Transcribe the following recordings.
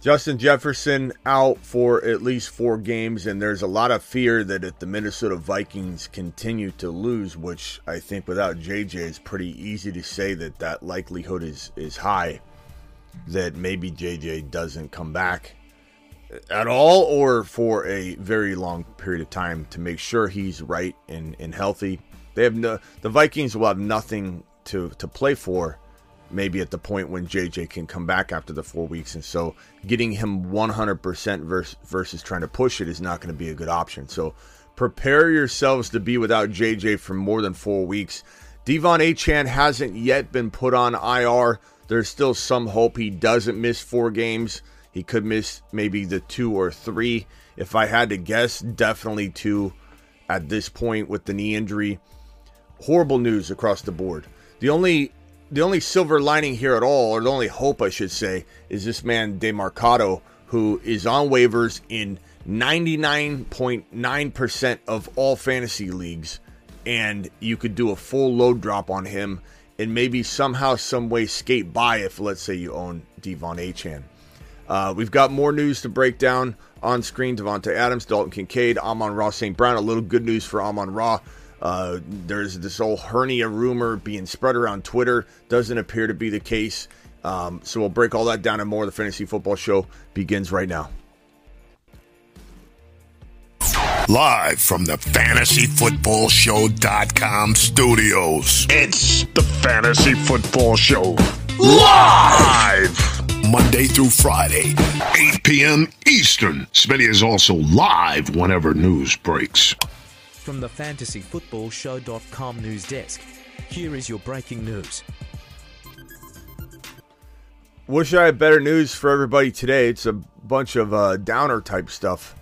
Justin Jefferson out for at least four games, and there's a lot of fear that if the Minnesota Vikings continue to lose, which I think without JJ is pretty easy to say that that likelihood is is high, that maybe JJ doesn't come back at all or for a very long period of time to make sure he's right and, and healthy. They have no the Vikings will have nothing to to play for maybe at the point when JJ can come back after the four weeks. And so getting him 100% versus, versus trying to push it is not going to be a good option. So prepare yourselves to be without JJ for more than four weeks. De'Von Achane hasn't yet been put on IR. There's still some hope he doesn't miss four games. He could miss maybe the two or three. If I had to guess, definitely two at this point with the knee injury. Horrible news across the board. The only the only silver lining here at all, or the only hope I should say, is this man Demercado, who is on waivers in 99.9% of all fantasy leagues, and you could do a full load drop on him and maybe somehow, some way skate by if, let's say, you own De'Von Achane. Uh, we've got more news to break down on screen. Davante Adams, Dalton Kincaid, Amon-Ra St. Brown. A little good news for Amon-Ra. Uh, there's this whole hernia rumor being spread around Twitter. Doesn't appear to be the case. Um, so we'll break all that down and more. The Fantasy Football Show begins right now. Live from the FantasyFootballShow.com studios. It's the Fantasy Football Show. Live! Monday through Friday, 8 p.m. Eastern. Smitty is also live whenever news breaks. From the FantasyFootballShow.com news desk, here is your breaking news. Wish I had better news for everybody today. It's a bunch of uh, downer type stuff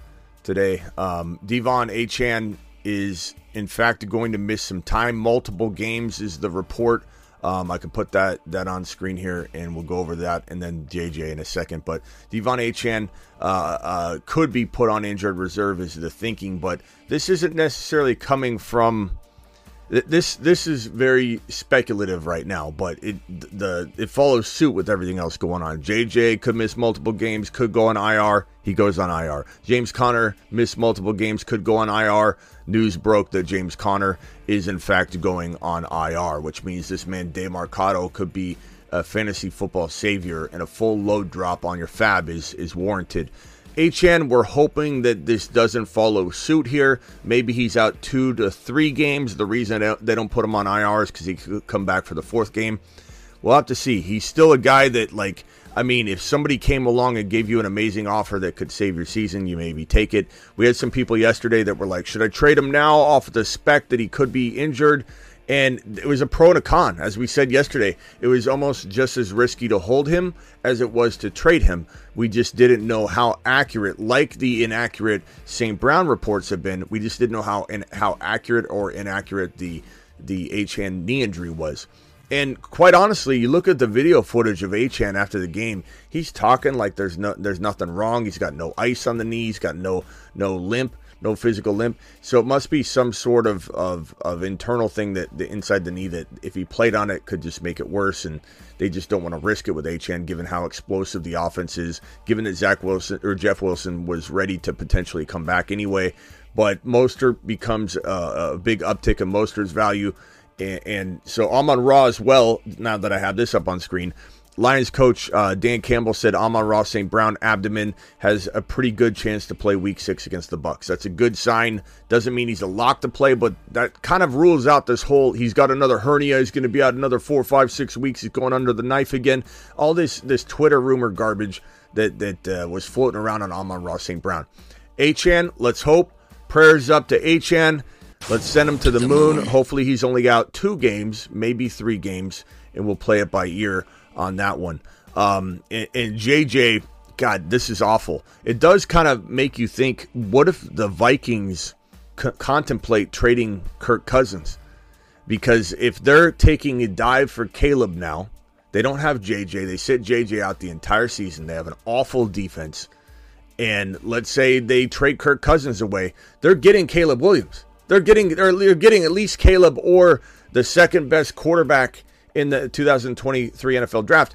today. Um, De'Von Achane is, in fact, going to miss some time. Multiple games is the report. Um, I can put that that on screen here, and we'll go over that, and then JJ in a second. But De'Von Achane uh, uh, could be put on injured reserve, is the thinking. But this isn't necessarily coming from this this is very speculative right now, but it the it follows suit with everything else going on. JJ could miss multiple games, could go on IR. He goes on IR. James Conner missed multiple games, could go on IR. News broke that James Conner is in fact going on IR, which means this man Demercado could be a fantasy football savior, and a full load drop on your FAAB is is warranted. Achane, we're hoping that this doesn't follow suit here. Maybe he's out two to three games. The reason they don't put him on IR is because he could come back for the fourth game. We'll have to see. He's still a guy that, like, I mean, if somebody came along and gave you an amazing offer that could save your season, you maybe take it. We had some people yesterday that were like, should I trade him now off the spec that he could be injured? And it was a pro and a con. As we said yesterday, it was almost just as risky to hold him as it was to trade him. We just didn't know how accurate, like the inaccurate St. Brown reports have been. We just didn't know how in, how accurate or inaccurate the the Achane knee injury was. And quite honestly, you look at the video footage of Achane after the game. He's talking like there's no there's nothing wrong. He's got no ice on the knee. He's got no no limp no physical limp. So it must be some sort of, of, of internal thing that the inside the knee that if he played on it could just make it worse. And they just don't want to risk it with Achane, given how explosive the offense is, given that Zach Wilson or Jeff Wilson was ready to potentially come back anyway. But Mostert becomes a, a big uptick in Mostert's value. And, and so Amon-Ra as well, now that I have this up on screen, Lions coach uh, Dan Campbell said Amon-Ra St. Brown abdomen has a pretty good chance to play Week Six against the Bucs. That's a good sign. Doesn't mean he's a lock to play, but that kind of rules out this whole. He's got another hernia. He's going to be out another four, five, six weeks. He's going under the knife again. All this this Twitter rumor garbage that that uh, was floating around on Amon-Ra St. Brown. Achane, let's hope. Prayers up to Achane. Let's send him to the moon. Hopefully, he's only out two games, maybe three games, and we'll play it by ear on that one. Um, and, and JJ, God, this is awful. It does kind of make you think: what if the Vikings c- contemplate trading Kirk Cousins? Because if they're taking a dive for Caleb now, they don't have JJ. They sit JJ out the entire season. They have an awful defense. And let's say they trade Kirk Cousins away, they're getting Caleb Williams. They're getting they're getting at least Caleb or the second best quarterback in the 2023 NFL draft.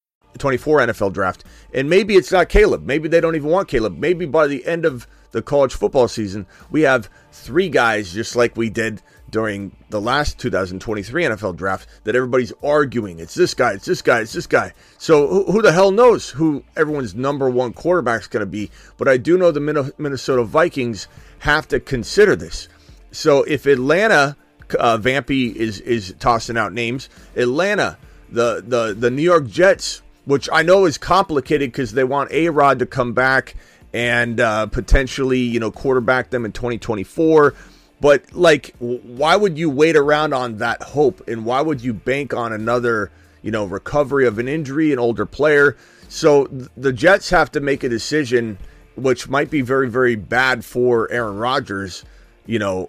24 NFL draft. And maybe it's not Caleb. Maybe they don't even want Caleb. Maybe by the end of the college football season, we have three guys just like we did during the last 2023 NFL draft that everybody's arguing. It's this guy, it's this guy, it's this guy. So who, who the hell knows who everyone's number one quarterback is going to be? But I do know the Minnesota Vikings have to consider this. So if Atlanta, uh, Vampy is is tossing out names, Atlanta, the the the New York Jets which I know is complicated because they want A Rod to come back and uh, potentially, you know, quarterback them in 2024. But like, why would you wait around on that hope, and why would you bank on another, you know, recovery of an injury, an older player? So the Jets have to make a decision, which might be very, very bad for Aaron Rodgers. You know,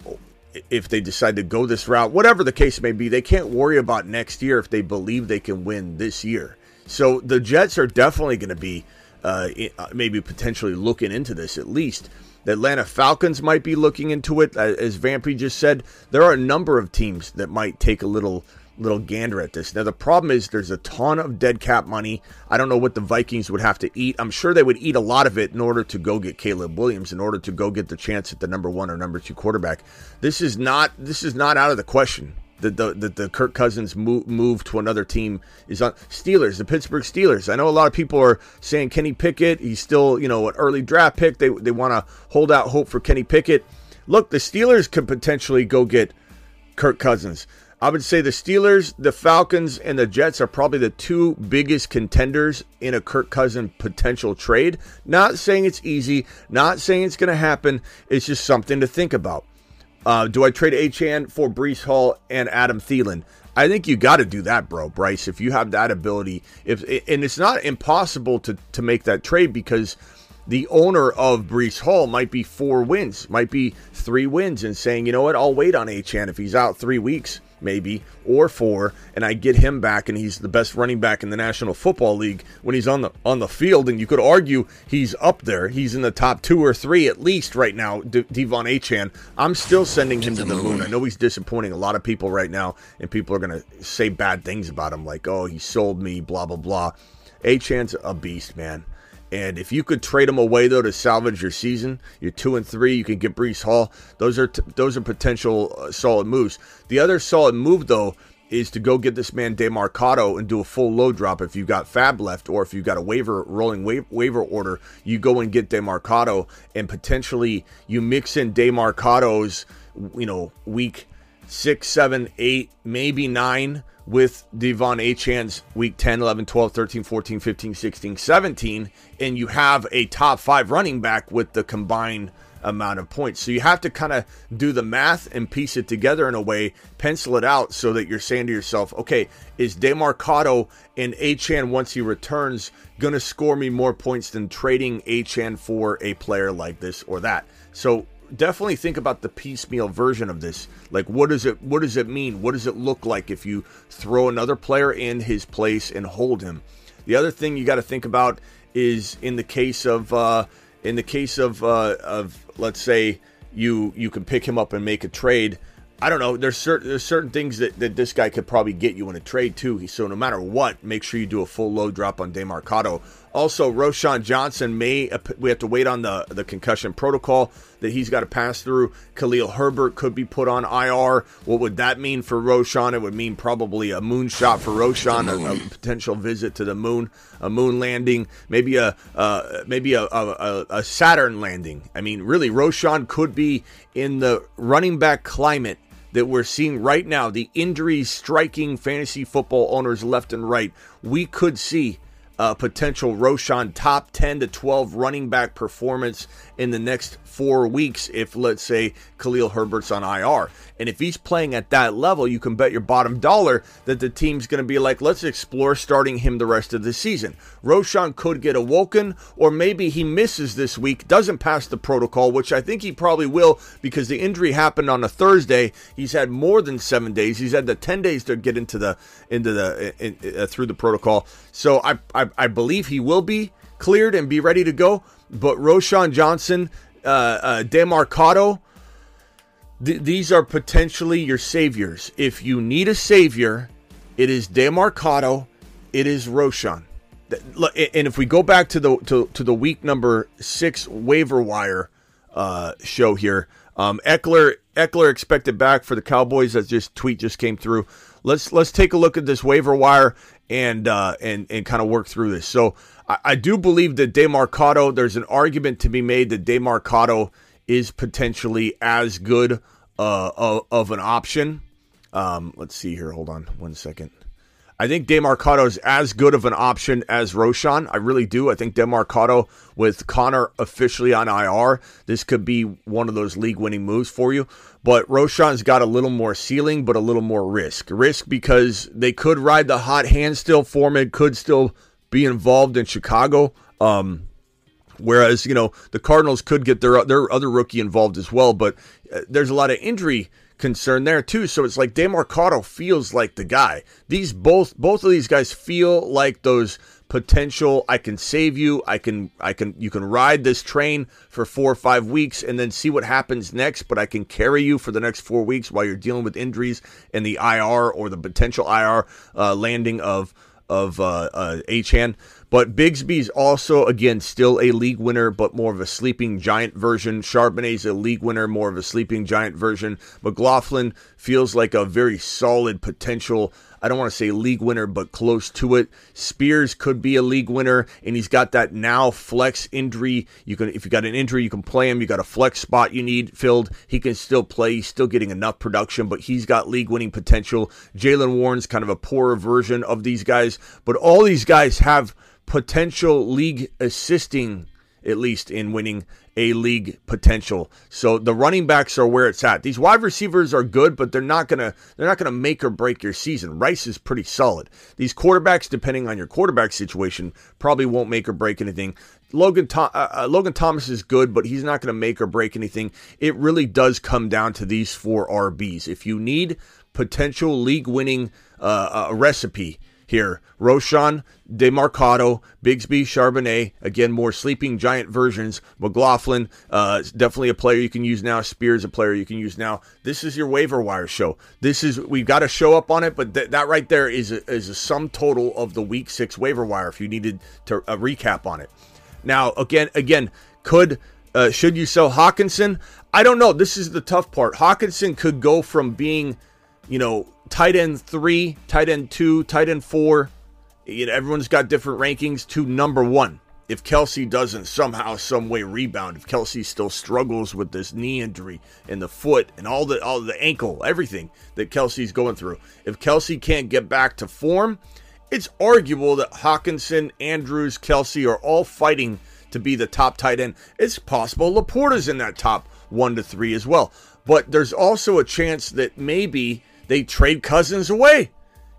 if they decide to go this route, whatever the case may be, they can't worry about next year if they believe they can win this year. So the Jets are definitely going to be uh, uh, maybe potentially looking into this at least. The Atlanta Falcons might be looking into it. As Vampy just said, there are a number of teams that might take a little little gander at this. Now the problem is there's a ton of dead cap money. I don't know what the Vikings would have to eat. I'm sure they would eat a lot of it in order to go get Caleb Williams, in order to go get the chance at the number one or number two quarterback. This is not this is not out of the question that the, the, the Kirk Cousins move, move to another team is on Steelers, the Pittsburgh Steelers. I know a lot of people are saying Kenny Pickett, he's still, you know, an early draft pick. They, they want to hold out hope for Kenny Pickett. Look, the Steelers could potentially go get Kirk Cousins. I would say the Steelers, the Falcons, and the Jets are probably the two biggest contenders in a Kirk Cousin potential trade. Not saying it's easy, not saying it's going to happen. It's just something to think about. Uh, do I trade Achane for Breece Hall and Adam Thielen? I think you got to do that, bro, Bryce. If you have that ability, if and it's not impossible to to make that trade because the owner of Breece Hall might be four wins, might be three wins, and saying, you know what, I'll wait on Achane if he's out three weeks maybe, or four, and I get him back, and he's the best running back in the National Football League when he's on the on the field. And you could argue he's up there. He's in the top two or three at least right now. De- De'Von Achane. I'm still sending him to the moon. I know he's disappointing a lot of people right now, and people are gonna say bad things about him, like, "Oh, he sold me," blah blah blah. Achane's a beast, man. And if you could trade him away though to salvage your season, you're two and three. You can get Breece Hall. Those are t- those are potential uh, solid moves. The other solid move though is to go get this man Demercado and do a full load drop if you've got FAAB left or if you've got a waiver rolling wa- waiver order. You go and get Demercado and potentially you mix in Demercado's you know week six, seven, eight, maybe nine with De'Von Achane's week 10, 11, 12, 13, 14, 15, 16, 17, and you have a top five running back with the combined amount of points. So you have to kind of do the math and piece it together in a way, pencil it out so that you're saying to yourself, okay, is Demercado and Achane once he returns going to score me more points than trading Achane for a player like this or that? So definitely think about the piecemeal version of this. Like, what does it what does it mean? What does it look like if you throw another player in his place and hold him? The other thing you got to think about is in the case of uh, in the case of uh, of let's say you you can pick him up and make a trade. I don't know. There's certain there's certain things that, that this guy could probably get you in a trade too. So no matter what, make sure you do a full load drop on Demercado. Also, Roschon Johnson may we have to wait on the the concussion protocol that he's got to pass through. Khalil Herbert could be put on IR. What would that mean for Roschon? It would mean probably a moonshot for Roschon, a, a, potential visit to the moon, a moon landing, maybe a uh, maybe a, a, a Saturn landing. I mean, really, Roschon could be in the running back climate that we're seeing right now, the injuries striking fantasy football owners left and right, we could see uh, potential Roschon top 10 to 12 running back performance in the next four weeks if, let's say, Khalil Herbert's on IR. And if he's playing at that level, you can bet your bottom dollar that the team's going to be like, let's explore starting him the rest of the season. Roschon could get awoken, or maybe he misses this week, doesn't pass the protocol, which I think he probably will because the injury happened on a Thursday. He's had more than seven days. He's had the 10 days to get into the into the in, uh, through the protocol. So I, I I believe he will be cleared and be ready to go. But Roschon Johnson, uh, uh, Demercado, th- these are potentially your saviors. If you need a savior, it is Demercado, it is Roschon. And if we go back to the to, to the week number six waiver wire uh, show here, um, Ekeler Ekeler expected back for the Cowboys. That just tweet just came through. Let's let's take a look at this waiver wire and uh, and and kind of work through this. So I, do believe that Demercado. There's an argument to be made that Demercado is potentially as good uh, of, of an option. Um, let's see here. Hold on one second. I think Demercado is as good of an option as Roschon. I really do. I think Demercado with Conner officially on IR, this could be one of those league winning moves for you. But Roschon's got a little more ceiling, but a little more risk. Risk because they could ride the hot hand still. Foreman could still be involved in Chicago. Um, whereas you know the Cardinals could get their their other rookie involved as well, but uh, there's a lot of injury concern there too. So it's like Demercado feels like the guy. These both both of these guys feel like those potential I can save you. I can I can you can ride this train for 4 or 5 weeks and then see what happens next, but I can carry you for the next 4 weeks while you're dealing with injuries and the IR or the potential IR uh, landing of of uh, uh, Achane. But Bigsby's also, again, still a league winner, but more of a sleeping giant version. Charbonnet's a league winner, more of a sleeping giant version. McLaughlin feels like a very solid potential. I don't want to say league winner, but close to it. Spears could be a league winner, and he's got that now flex injury. You can, if you got an injury, you can play him. You got a flex spot you need filled. He can still play. He's still getting enough production, but he's got league winning potential. Jaylen Warren's kind of a poorer version of these guys, but all these guys have potential league assisting, at least in winning a league potential. So the running backs are where it's at. These wide receivers are good, but they're not gonna they're not gonna make or break your season. Rice is pretty solid. These quarterbacks, depending on your quarterback situation, probably won't make or break anything. Logan uh, uh, Logan Thomas is good, but he's not going to make or break anything. It really does come down to these four RBs. If you need potential league winning uh, uh, recipe here. Roschon, Demercado, Bigsby, Charbonnet, again, more sleeping giant versions. McLaughlin, uh, definitely a player you can use now. Spears, a player you can use now. This is your waiver wire show. This is, we've got to show up on it, but th- that right there is a, is a sum total of the week six waiver wire if you needed to a recap on it. Now, again, again, could, uh, should you sell Hockenson? I don't know. This is the tough part. Hockenson could go from being, you know, tight end three, tight end two, tight end four. You know, everyone's got different rankings to number one. If Kelce doesn't somehow, some way rebound, if Kelce still struggles with this knee injury and the foot and all the all the ankle, everything that Kelce's going through, if Kelce can't get back to form, it's arguable that Hockenson, Andrews, Kelce are all fighting to be the top tight end. It's possible LaPorta's in that top one to three as well. But there's also a chance that maybe they trade Cousins away.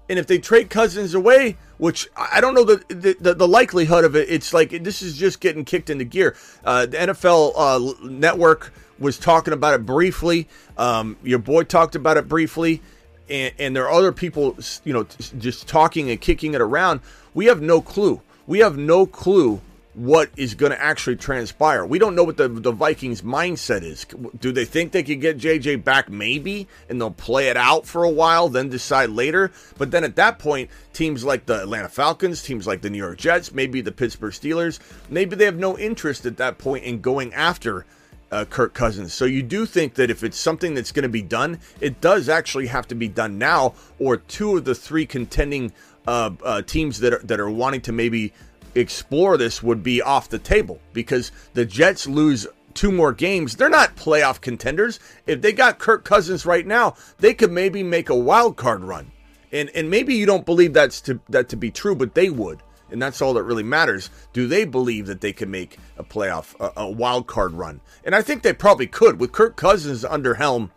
And if they trade Cousins away, which I don't know the, the, the likelihood of it, it's like this is just getting kicked into gear. Uh, the NFL uh, Network was talking about it briefly. Um, your boy talked about it briefly, and, and there are other people, you know, just talking and kicking it around. We have no clue. We have no clue what is going to actually transpire. We don't know what the, the Vikings' mindset is. Do they think they could get JJ back? Maybe, and they'll play it out for a while, then decide later. But then at that point, teams like the Atlanta Falcons, teams like the New York Jets, maybe the Pittsburgh Steelers, maybe they have no interest at that point in going after uh, Kirk Cousins. So you do think that if it's something that's going to be done, it does actually have to be done now, or two of the three contending uh, uh, teams that are, that are wanting to maybe explore this would be off the table because the Jets lose two more games. They're not playoff contenders. If they got Kirk Cousins right now, they could maybe make a wild card run. And and maybe you don't believe that's to that to be true, but they would. And that's all that really matters. Do they believe that they can make a playoff a, a wild card run? And I think they probably could with Kirk Cousins under helm.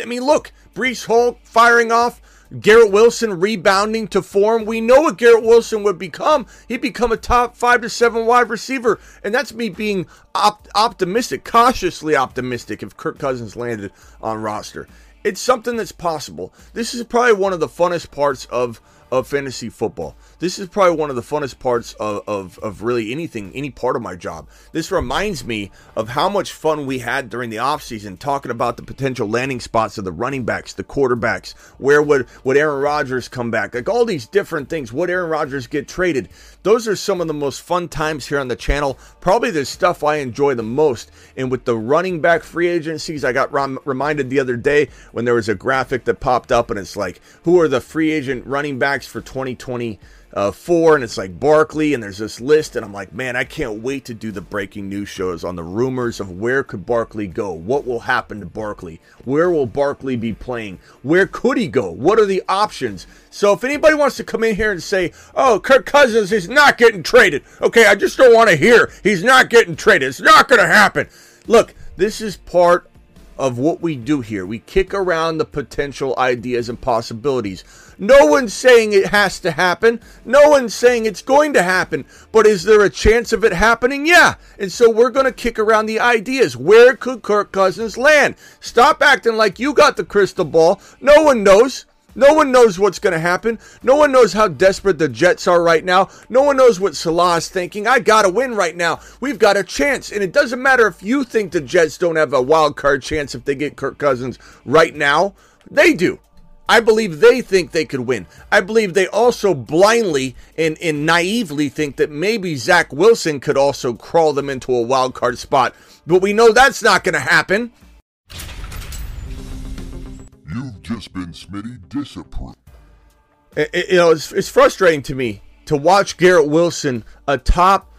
I mean, look, Breece Hall firing off Garrett Wilson rebounding to form. We know what Garrett Wilson would become. He'd become a top five to seven wide receiver. And that's me being op- optimistic, cautiously optimistic if Kirk Cousins landed on roster. It's something that's possible. This is probably one of the funnest parts of, of fantasy football. This is probably one of the funnest parts of, of, of really anything, any part of my job. This reminds me of how much fun we had during the offseason talking about the potential landing spots of the running backs, the quarterbacks. Where would, would Aaron Rodgers come back? Like all these different things. Would Aaron Rodgers get traded? Those are some of the most fun times here on the channel. Probably the stuff I enjoy the most. And with the running back free agencies, I got rem- reminded the other day when there was a graphic that popped up and it's like, who are the free agent running backs for 2020? Uh, four, and it's like Barkley, and there's this list, and I'm like, man, I can't wait to do the breaking news shows on the rumors of where could Barkley go, what will happen to Barkley, where will Barkley be playing, where could he go, what are the options. So if anybody wants to come in here and say, oh, Kirk Cousins is not getting traded, okay, I just don't want to hear he's not getting traded. It's not going to happen. Look, this is part of what we do here. We kick around the potential ideas and possibilities. No one's saying it has to happen. No one's saying it's going to happen. But is there a chance of it happening? Yeah. And so we're going to kick around the ideas. Where could Kirk Cousins land? Stop acting like you got the crystal ball. No one knows. No one knows what's going to happen. No one knows how desperate the Jets are right now. No one knows what Saleh is thinking. I got to win right now. We've got a chance. And it doesn't matter if you think the Jets don't have a wild card chance if they get Kirk Cousins right now. They do. I believe they think they could win. I believe they also blindly and, and naively think that maybe Zach Wilson could also crawl them into a wild card spot. But we know that's not going to happen. Just been Smitty disapproved. It, it, you know, it's, it's frustrating to me to watch Garrett Wilson, a top,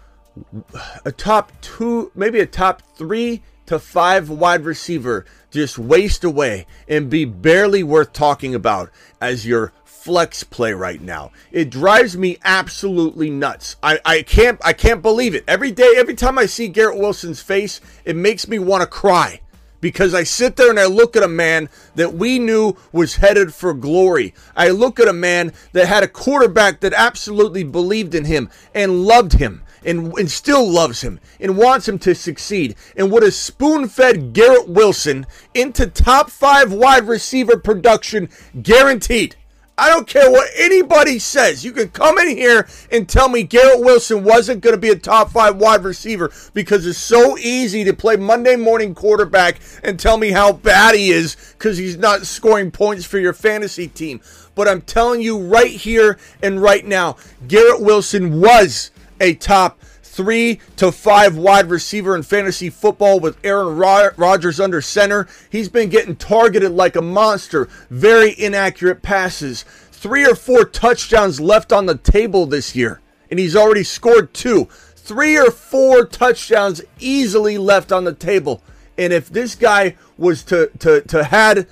a top two, maybe a top three to five wide receiver, just waste away and be barely worth talking about as your flex play right now. It drives me absolutely nuts. I, I can't I can't believe it. Every day, every time I see Garrett Wilson's face, it makes me want to cry because I sit there and I look at a man that we knew was headed for glory. I look at a man that had a quarterback that absolutely believed in him and loved him and, and still loves him and wants him to succeed and would have spoon fed Garrett Wilson into top five wide receiver production guaranteed. I don't care what anybody says. You can come in here and tell me Garrett Wilson wasn't going to be a top five wide receiver because it's so easy to play Monday morning quarterback and tell me how bad he is because he's not scoring points for your fantasy team. But I'm telling you right here and right now, Garrett Wilson was a top three to five wide receiver in fantasy football with Aaron Rodgers under center. He's been getting targeted like a monster. Very inaccurate passes. Three or four touchdowns left on the table this year, and he's already scored two. Three or four touchdowns easily left on the table. And if this guy was to to to had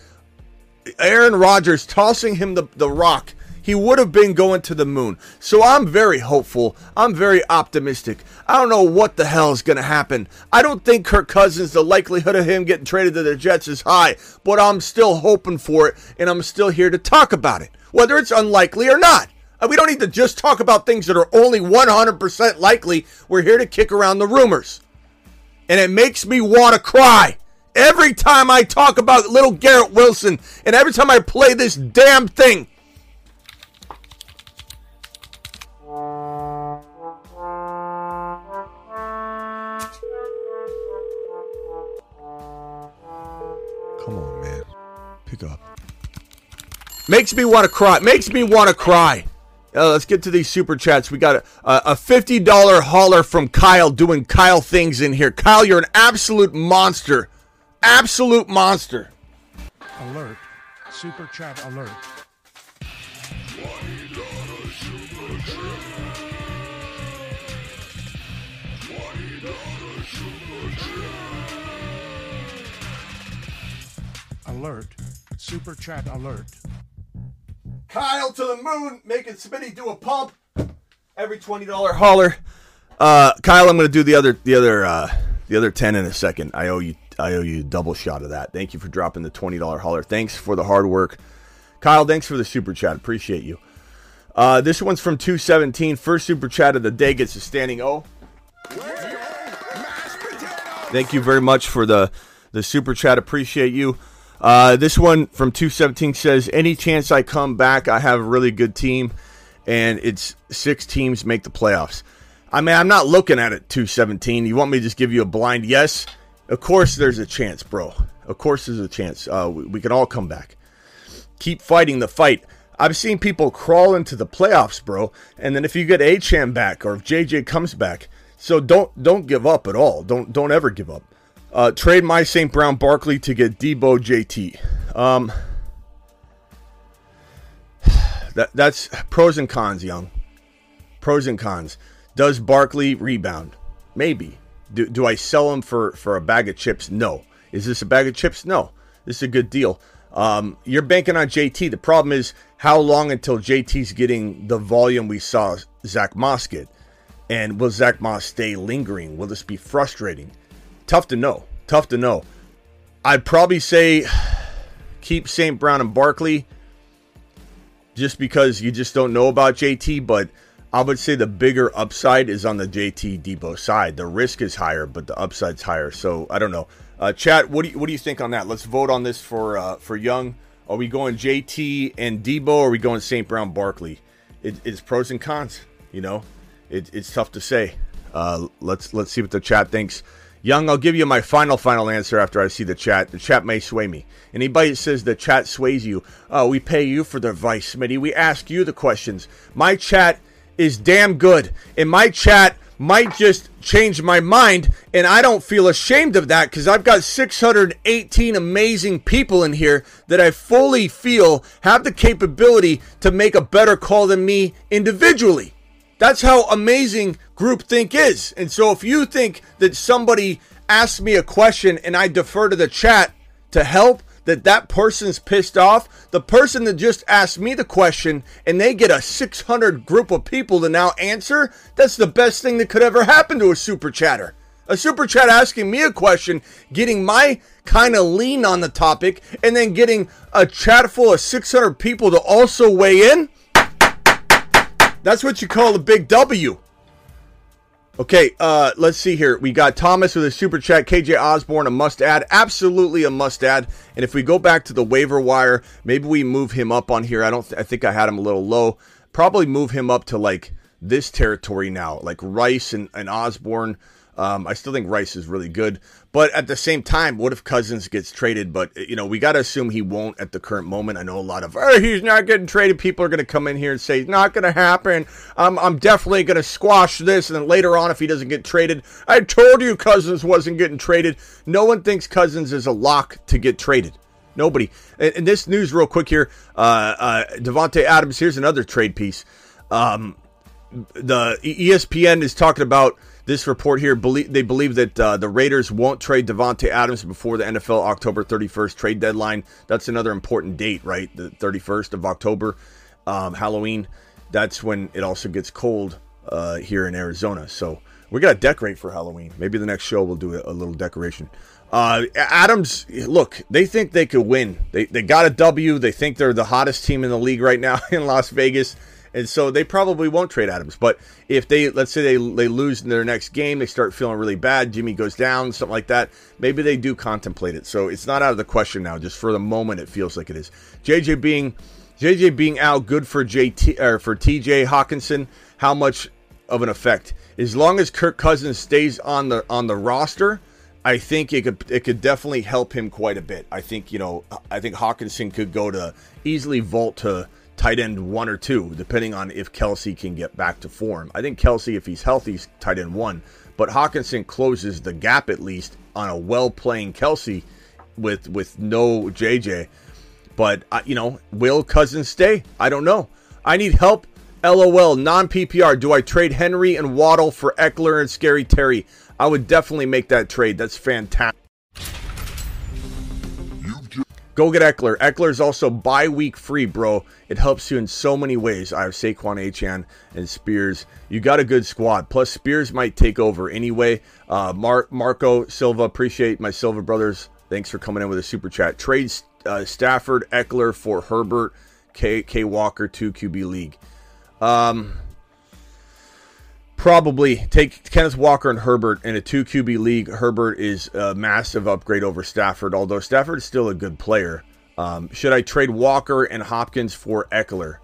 Aaron Rodgers tossing him the, the rock he would have been going to the moon. So I'm very hopeful. I'm very optimistic. I don't know what the hell is going to happen. I don't think Kirk Cousins, the likelihood of him getting traded to the Jets is high, but I'm still hoping for it, and I'm still here to talk about it, whether it's unlikely or not. We don't need to just talk about things that are only 100% likely. We're here to kick around the rumors. And it makes me want to cry every time I talk about little Garrett Wilson and every time I play this damn thing. Pick up. Makes me want to cry. Makes me want to cry. Uh, let's get to these super chats. We got a, a $50 hauler from Kyle doing Kyle things in here. Kyle, you're an absolute monster. Absolute monster. Alert. Super chat alert. Alert. Super chat alert. Kyle to the moon, making Smitty do a pump. Every twenty dollar hauler. Uh, Kyle, I'm to do the other the other uh, the other ten in a second. I owe you I owe you a double shot of that. Thank you for dropping the twenty dollar hauler. Thanks for the hard work, Kyle. Thanks for the super chat. Appreciate you. Uh, this one's from 217. First super chat of the day gets a standing O. Thank you very much for the the super chat. Appreciate you. Uh, this one from 217 says, Any chance I come back, I have a really good team, and it's six teams make the playoffs. I mean, I'm not looking at it 217. You want me to just give you a blind yes? Of course, there's a chance, bro. Of course, there's a chance. Uh, we, we can all come back. Keep fighting the fight. I've seen people crawl into the playoffs, bro. And then if you get Achane back or if JJ comes back, so don't don't give up at all. Don't don't ever give up. Uh, trade my St. Brown Barkley to get Deebo JT. Um, that that's pros and cons, young. Pros and cons. Does Barkley rebound? Maybe. Do, do I sell him for, for a bag of chips? No. Is this a bag of chips? No. This is a good deal. Um, you're banking on JT. The problem is how long until JT's getting the volume we saw Zach Moss get? And will Zach Moss stay lingering? Will this be frustrating? Tough to know. Tough to know. I'd probably say keep St. Brown and Barkley just because you just don't know about JT, but I would say the bigger upside is on the JT Deebo side. The risk is higher, but the upside's higher. So I don't know. Uh, chat, what do you what do you think on that? Let's vote on this for uh, for Young. Are we going JT and Deebo, or are we going St. Brown Barkley? It, it's pros and cons. You know, it, it's tough to say. Uh, let's let's see what the chat thinks. Young, I'll give you my final, final answer after I see the chat. The chat may sway me. Anybody that says the chat sways you, oh, we pay you for the advice, Smitty. We ask you the questions. My chat is damn good. And my chat might just change my mind. And I don't feel ashamed of that because I've got 618 amazing people in here that I fully feel have the capability to make a better call than me individually. That's how amazing groupthink is. And so if you think that somebody asks me a question and I defer to the chat to help, that that person's pissed off, the person that just asked me the question and they get a 600 group of people to now answer, that's the best thing that could ever happen to a super chatter. A super chat asking me a question, getting my kind of lean on the topic, and then getting a chat full of 600 people to also weigh in. That's what you call a big W. Okay, uh, let's see here. We got Thomas with a super chat. KJ Osborn, a must add. Absolutely a must add. And if we go back to the waiver wire, maybe we move him up on here. I don't. Th- I think I had him a little low. Probably move him up to like this territory now, like Rice and, and Osborn. Um, I still think Rice is really good, but at the same time, what if Cousins gets traded? But you know, we got to assume he won't at the current moment. I know a lot of, oh, he's not getting traded. People are going to come in here and say, it's not going to happen. I'm, I'm definitely going to squash this. And then later on, if he doesn't get traded, I told you Cousins wasn't getting traded. No one thinks Cousins is a lock to get traded. Nobody. And, and this news, real quick here, uh, uh, Davante Adams. Here's another trade piece. Um, the ESPN is talking about this report here, believe, they believe that uh, the Raiders won't trade Davante Adams before the NFL October 31st trade deadline. That's another important date, right? The 31st of October, um, Halloween. That's when it also gets cold uh, here in Arizona. So we got to decorate for Halloween. Maybe the next show we'll do a, a little decoration. Uh, Adams, look, they think they could win. They, they got a W. They think they're the hottest team in the league right now in Las Vegas and so they probably won't trade Adams. But if they, let's say they they lose in their next game, they start feeling really bad. Jimmy goes down, something like that. Maybe they do contemplate it. So it's not out of the question now. Just for the moment, it feels like it is. JJ being JJ being out, good for JT or for TJ Hockenson. How much of an effect? As long as Kirk Cousins stays on the on the roster, I think it could it could definitely help him quite a bit. I think you know I think Hockenson could go to easily vault to tight end one or two, depending on if Kelce can get back to form. I think Kelce, if he's healthy, is tight end one, but Hockenson closes the gap at least on a well playing Kelce with with no JJ. But uh, you know, will Cousins stay? I don't know. I need help. LOL, non PPR. Do I trade Henry and Waddle for Ekeler and Scary Terry? I would definitely make that trade. That's fantastic. Go get Ekeler. is also bye week free, bro. It helps you in so many ways. I have Saquon Achane and Spears. You got a good squad. Plus, Spears might take over anyway. Uh, Mar- Marco Silva, appreciate my Silva brothers. Thanks for coming in with a super chat. Trade uh, Stafford Ekeler for Herbert K K Walker two QB league. Um, Probably take Kenneth Walker and Herbert in a two QB league. Herbert is a massive upgrade over Stafford, although Stafford is still a good player. Um, should I trade Walker and Hopkins for Ekeler?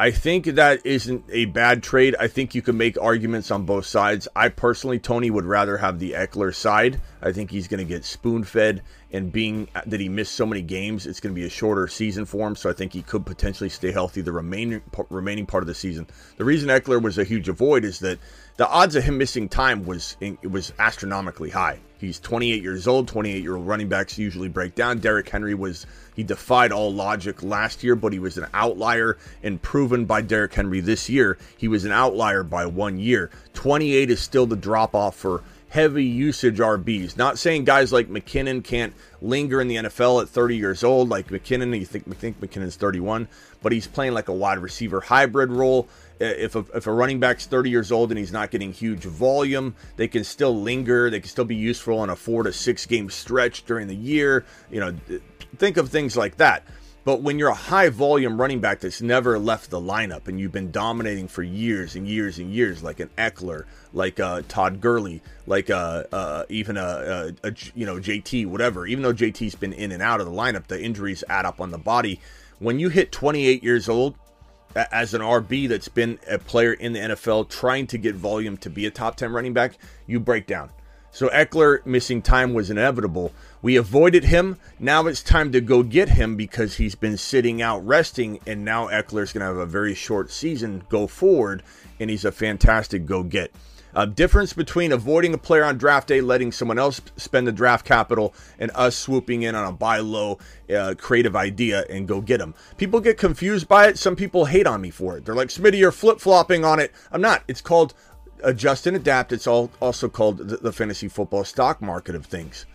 I think that isn't a bad trade. I think you can make arguments on both sides. I personally, Tony, would rather have the Ekeler side. I think he's going to get spoon fed, and being that he missed so many games, it's going to be a shorter season for him. So I think he could potentially stay healthy the remaining remaining part of the season. The reason Ekeler was a huge avoid is that the odds of him missing time was it was astronomically high. He's 28 years old. 28 year old running backs usually break down. Derrick Henry was he defied all logic last year, but he was an outlier and proven by Derrick Henry this year. He was an outlier by one year. 28 is still the drop off for heavy usage RBs. Not saying guys like McKinnon can't linger in the NFL at 30 years old, like McKinnon. You think, think McKinnon's 31, but he's playing like a wide receiver hybrid role. If a, if a running back's 30 years old and he's not getting huge volume, they can still linger. They can still be useful on a four to six game stretch during the year. You know, think of things like that. But when you're a high volume running back that's never left the lineup and you've been dominating for years and years and years, like an Ekeler, like uh, Todd Gurley, like uh, uh, even a, a, a, you know JT, whatever. Even though JT's been in and out of the lineup, the injuries add up on the body. When you hit 28 years old, as an RB that's been a player in the NFL trying to get volume to be a top 10 running back, you break down. So Ekeler missing time was inevitable. We avoided him. Now it's time to go get him because he's been sitting out resting, and now Ekeler's going to have a very short season go forward, and he's a fantastic go get. A difference between avoiding a player on draft day, letting someone else spend the draft capital, and us swooping in on a buy low uh, creative idea and go get them. People get confused by it. Some people hate on me for it. They're like, Smitty, you're flip flopping on it. I'm not. It's called adjust and adapt. It's all also called the, the fantasy football stock market of things.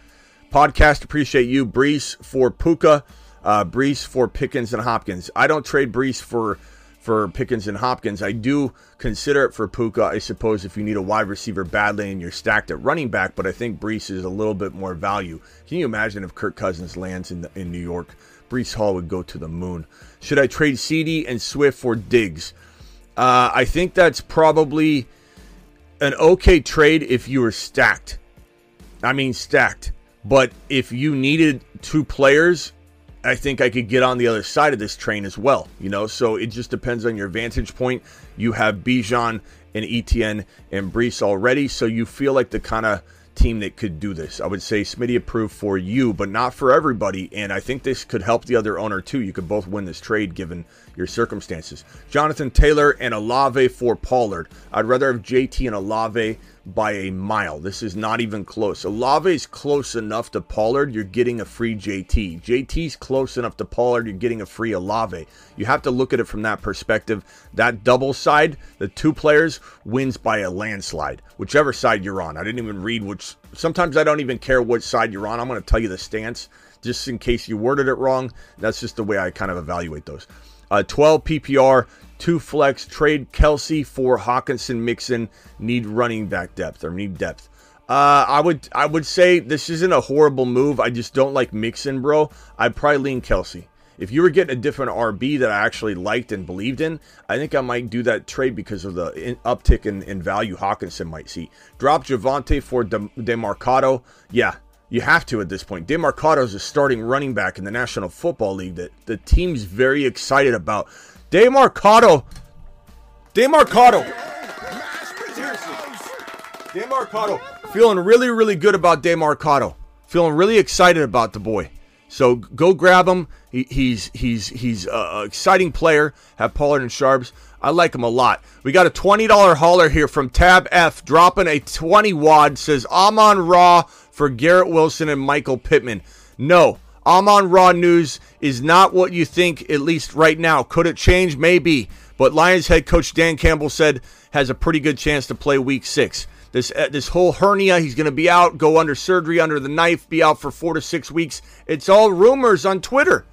Podcast appreciate you, Breece for Puka, uh, Breece for Pickens and Hopkins. I don't trade Breece for for Pickens and Hopkins. I do consider it for Puka, I suppose, if you need a wide receiver badly and you're stacked at running back, but I think Breece is a little bit more value. Can you imagine if Kirk Cousins lands in, the, in New York? Breece Hall would go to the moon. Should I trade CD and Swift for Diggs? Uh, I think that's probably an okay trade if you were stacked. I mean, stacked. But if you needed two players, I think I could get on the other side of this train as well. You know, so it just depends on your vantage point. You have Bijan and Etienne and Breece already, so you feel like the kind of team that could do this. I would say Smitty approved for you, but not for everybody. And I think this could help the other owner too. You could both win this trade given your circumstances. Jonathan Taylor and Olave for Pollard. I'd rather have JT and Olave by a mile. This is not even close. Olave is close enough to Pollard, you're getting a free JT. JT's close enough to Pollard, you're getting a free Olave. You have to look at it from that perspective. That double side, the two players, wins by a landslide, whichever side you're on. I didn't even read which. Sometimes I don't even care which side you're on. I'm going to tell you the stance just in case you worded it wrong. That's just the way I kind of evaluate those. Uh, 12 PPR, two flex, trade Kelce for Hockenson, Mixon, need running back depth or need depth. Uh, I would I would say this isn't a horrible move. I just don't like Mixon, bro. I'd probably lean Kelce. If you were getting a different RB that I actually liked and believed in, I think I might do that trade because of the in, uptick in, in, value Hockenson might see. Drop Javonte for De, Demercado. Yeah, you have to at this point. Demercado is a starting running back in the National Football League that the team's very excited about. Demercado. Demercado. Demarcado, feeling really, really good about Demercado. Feeling really excited about the boy. So go grab him. He, he's he's he's an exciting player. Have Pollard and Sharps. I like him a lot. We got a twenty dollar hauler here from Tab F, dropping a twenty wad. Says Amon Ra for Garrett Wilson and Michael Pittman. No, Amon Ra news is not what you think. At least right now. Could it change? Maybe. But Lions head coach Dan Campbell said has a pretty good chance to play Week Six. This uh, this whole hernia, he's going to be out, go under surgery, under the knife, be out for four to six weeks. It's all rumors on Twitter,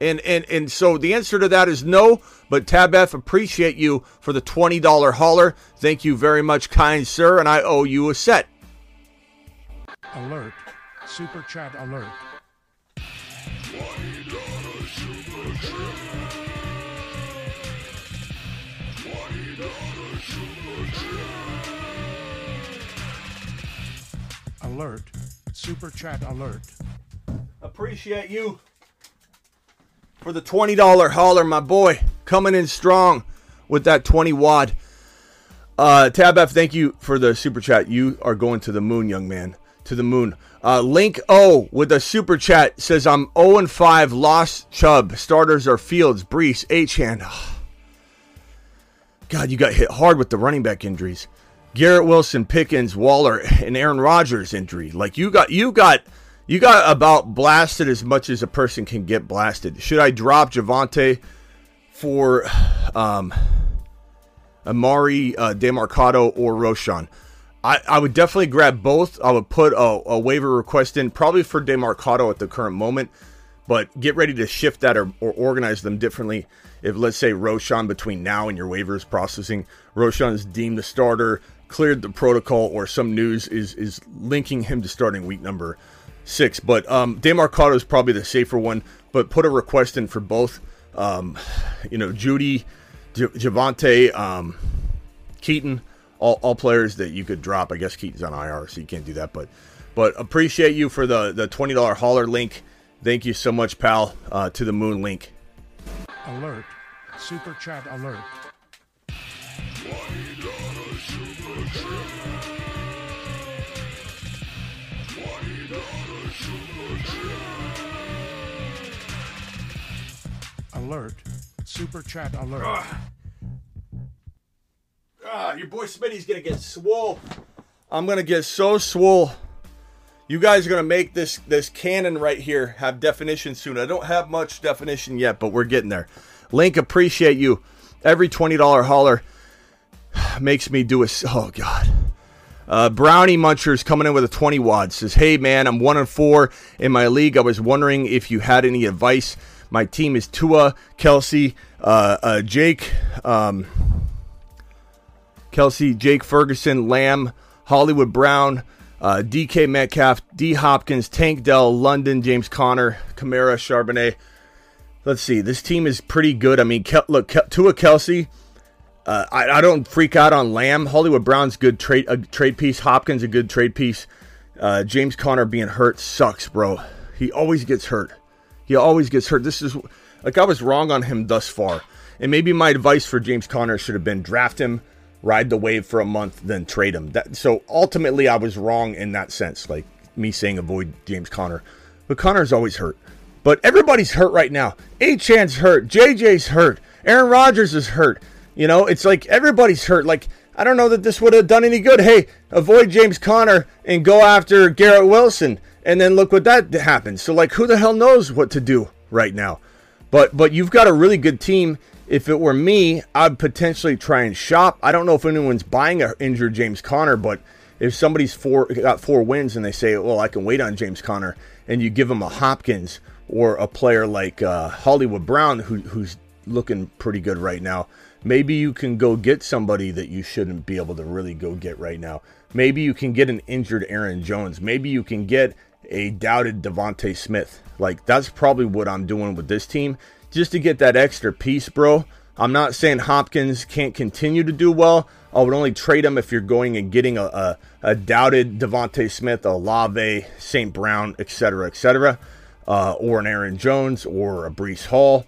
and and and so the answer to that is no. But Tab F, appreciate you for the twenty dollar hauler. Thank you very much, kind sir, and I owe you a set. Alert. Super chat alert. Alert. Super chat alert. Appreciate you for the twenty dollar hauler, my boy, coming in strong with that twenty wad. Uh, Tab F, thank you for the super chat. You are going to the moon, young man. To the moon. Uh, Link O with a super chat says, I'm 0 and 5, lost Chubb. Starters are Fields, Breece, Achane. God, you got hit hard with the running back injuries. Garrett Wilson, Pickens, Waller, and Aaron Rodgers injury. Like you got you got you got about blasted as much as a person can get blasted. Should I drop Javonte for um, Emari uh, Demercado or Roschon? I, I would definitely grab both. I would put a, a waiver request in probably for Demercado at the current moment, but get ready to shift that or, or organize them differently. If let's say Roschon between now and your waivers processing, Roschon is deemed the starter, cleared the protocol, or some news is is linking him to starting week number six. But um, Demercado is probably the safer one. But put a request in for both. Um, you know, Judy, J- Javonte, um, Keaton, all, all players that you could drop. I guess Keaton's on IR, so you can't do that. But but appreciate you for the the twenty dollar hauler link. Thank you so much, pal. Uh, to the moon link. Alert. Super chat alert. Alert. Super chat alert. Ah, your boy Smitty's gonna get swole. I'm gonna get so swole. You guys are gonna make this this cannon right here have definition soon. I don't have much definition yet, but we're getting there. Link, appreciate you. Every twenty dollar hauler makes me do a. Oh God. Uh, Brownie Munchers coming in with a 20 wad says, Hey man, I'm one and four in my league. I was wondering if you had any advice. My team is Tua, Kelce, uh, uh, Jake, um, Kelce, Jake Ferguson, Lamb, Hollywood Brown, uh, DK Metcalf, D Hopkins, Tank Dell, London, James Conner, Kamara, Charbonnet. Let's see. This team is pretty good. I mean, Kel- look, Kel- Tua Kelce. Uh, I, I don't freak out on Lamb. Hollywood Brown's good trade a trade piece. Hopkins a good trade piece. Uh, James Conner being hurt sucks, bro. He always gets hurt. He always gets hurt. This is like I was wrong on him thus far. And maybe my advice for James Conner should have been draft him, ride the wave for a month, then trade him. That, so ultimately, I was wrong in that sense. Like me saying avoid James Conner, but Conner's always hurt. But everybody's hurt right now. Achane's hurt. JJ's hurt. Aaron Rodgers is hurt. You know, it's like everybody's hurt. Like, I don't know that this would have done any good. Hey, avoid James Conner and go after Garrett Wilson. And then look what that happened. So, like, who the hell knows what to do right now? But but you've got a really good team. If it were me, I'd potentially try and shop. I don't know if anyone's buying an injured James Conner, but if somebody's four got four wins and they say, "Well, I can wait on James Conner," and you give them a Hopkins or a player like uh, Hollywood Brown, who, who's looking pretty good right now, maybe you can go get somebody that you shouldn't be able to really go get right now. Maybe you can get an injured Aaron Jones. Maybe you can get a doubted DeVonta Smith. Like that's probably what I'm doing with this team, just to get that extra piece, bro. I'm not saying Hopkins can't continue to do well. I would only trade him if you're going and getting a, a, a doubted DeVonta Smith, a Lave, St. Brown, etc., etc., uh, or an Aaron Jones or a Breece Hall.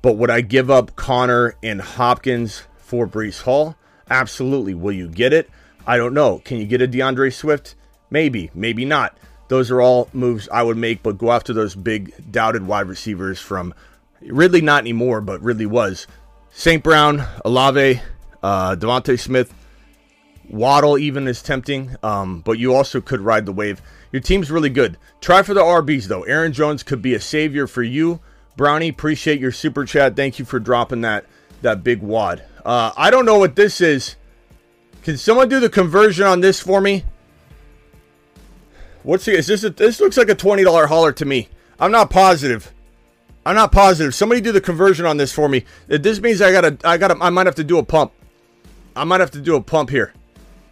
But would I give up Conner and Hopkins for Breece Hall? Absolutely. Will you get it? I don't know. Can you get a D'Andre Swift? Maybe, maybe not. Those are all moves I would make, but go after those big doubted wide receivers from Ridley, not anymore, but Ridley was. St. Brown, Olave, uh, DeVonta Smith, Waddle even is tempting, um, but you also could ride the wave. Your team's really good. Try for the RBs though. Aaron Jones could be a savior for you. Brownie, appreciate your super chat. Thank you for dropping that that big wad. Uh, I don't know what this is. Can someone do the conversion on this for me? What's the, is this? A, this looks like a twenty dollar hauler to me. I'm not positive. I'm not positive. Somebody do the conversion on this for me. This means I gotta, I gotta, I might have to do a pump. I might have to do a pump here.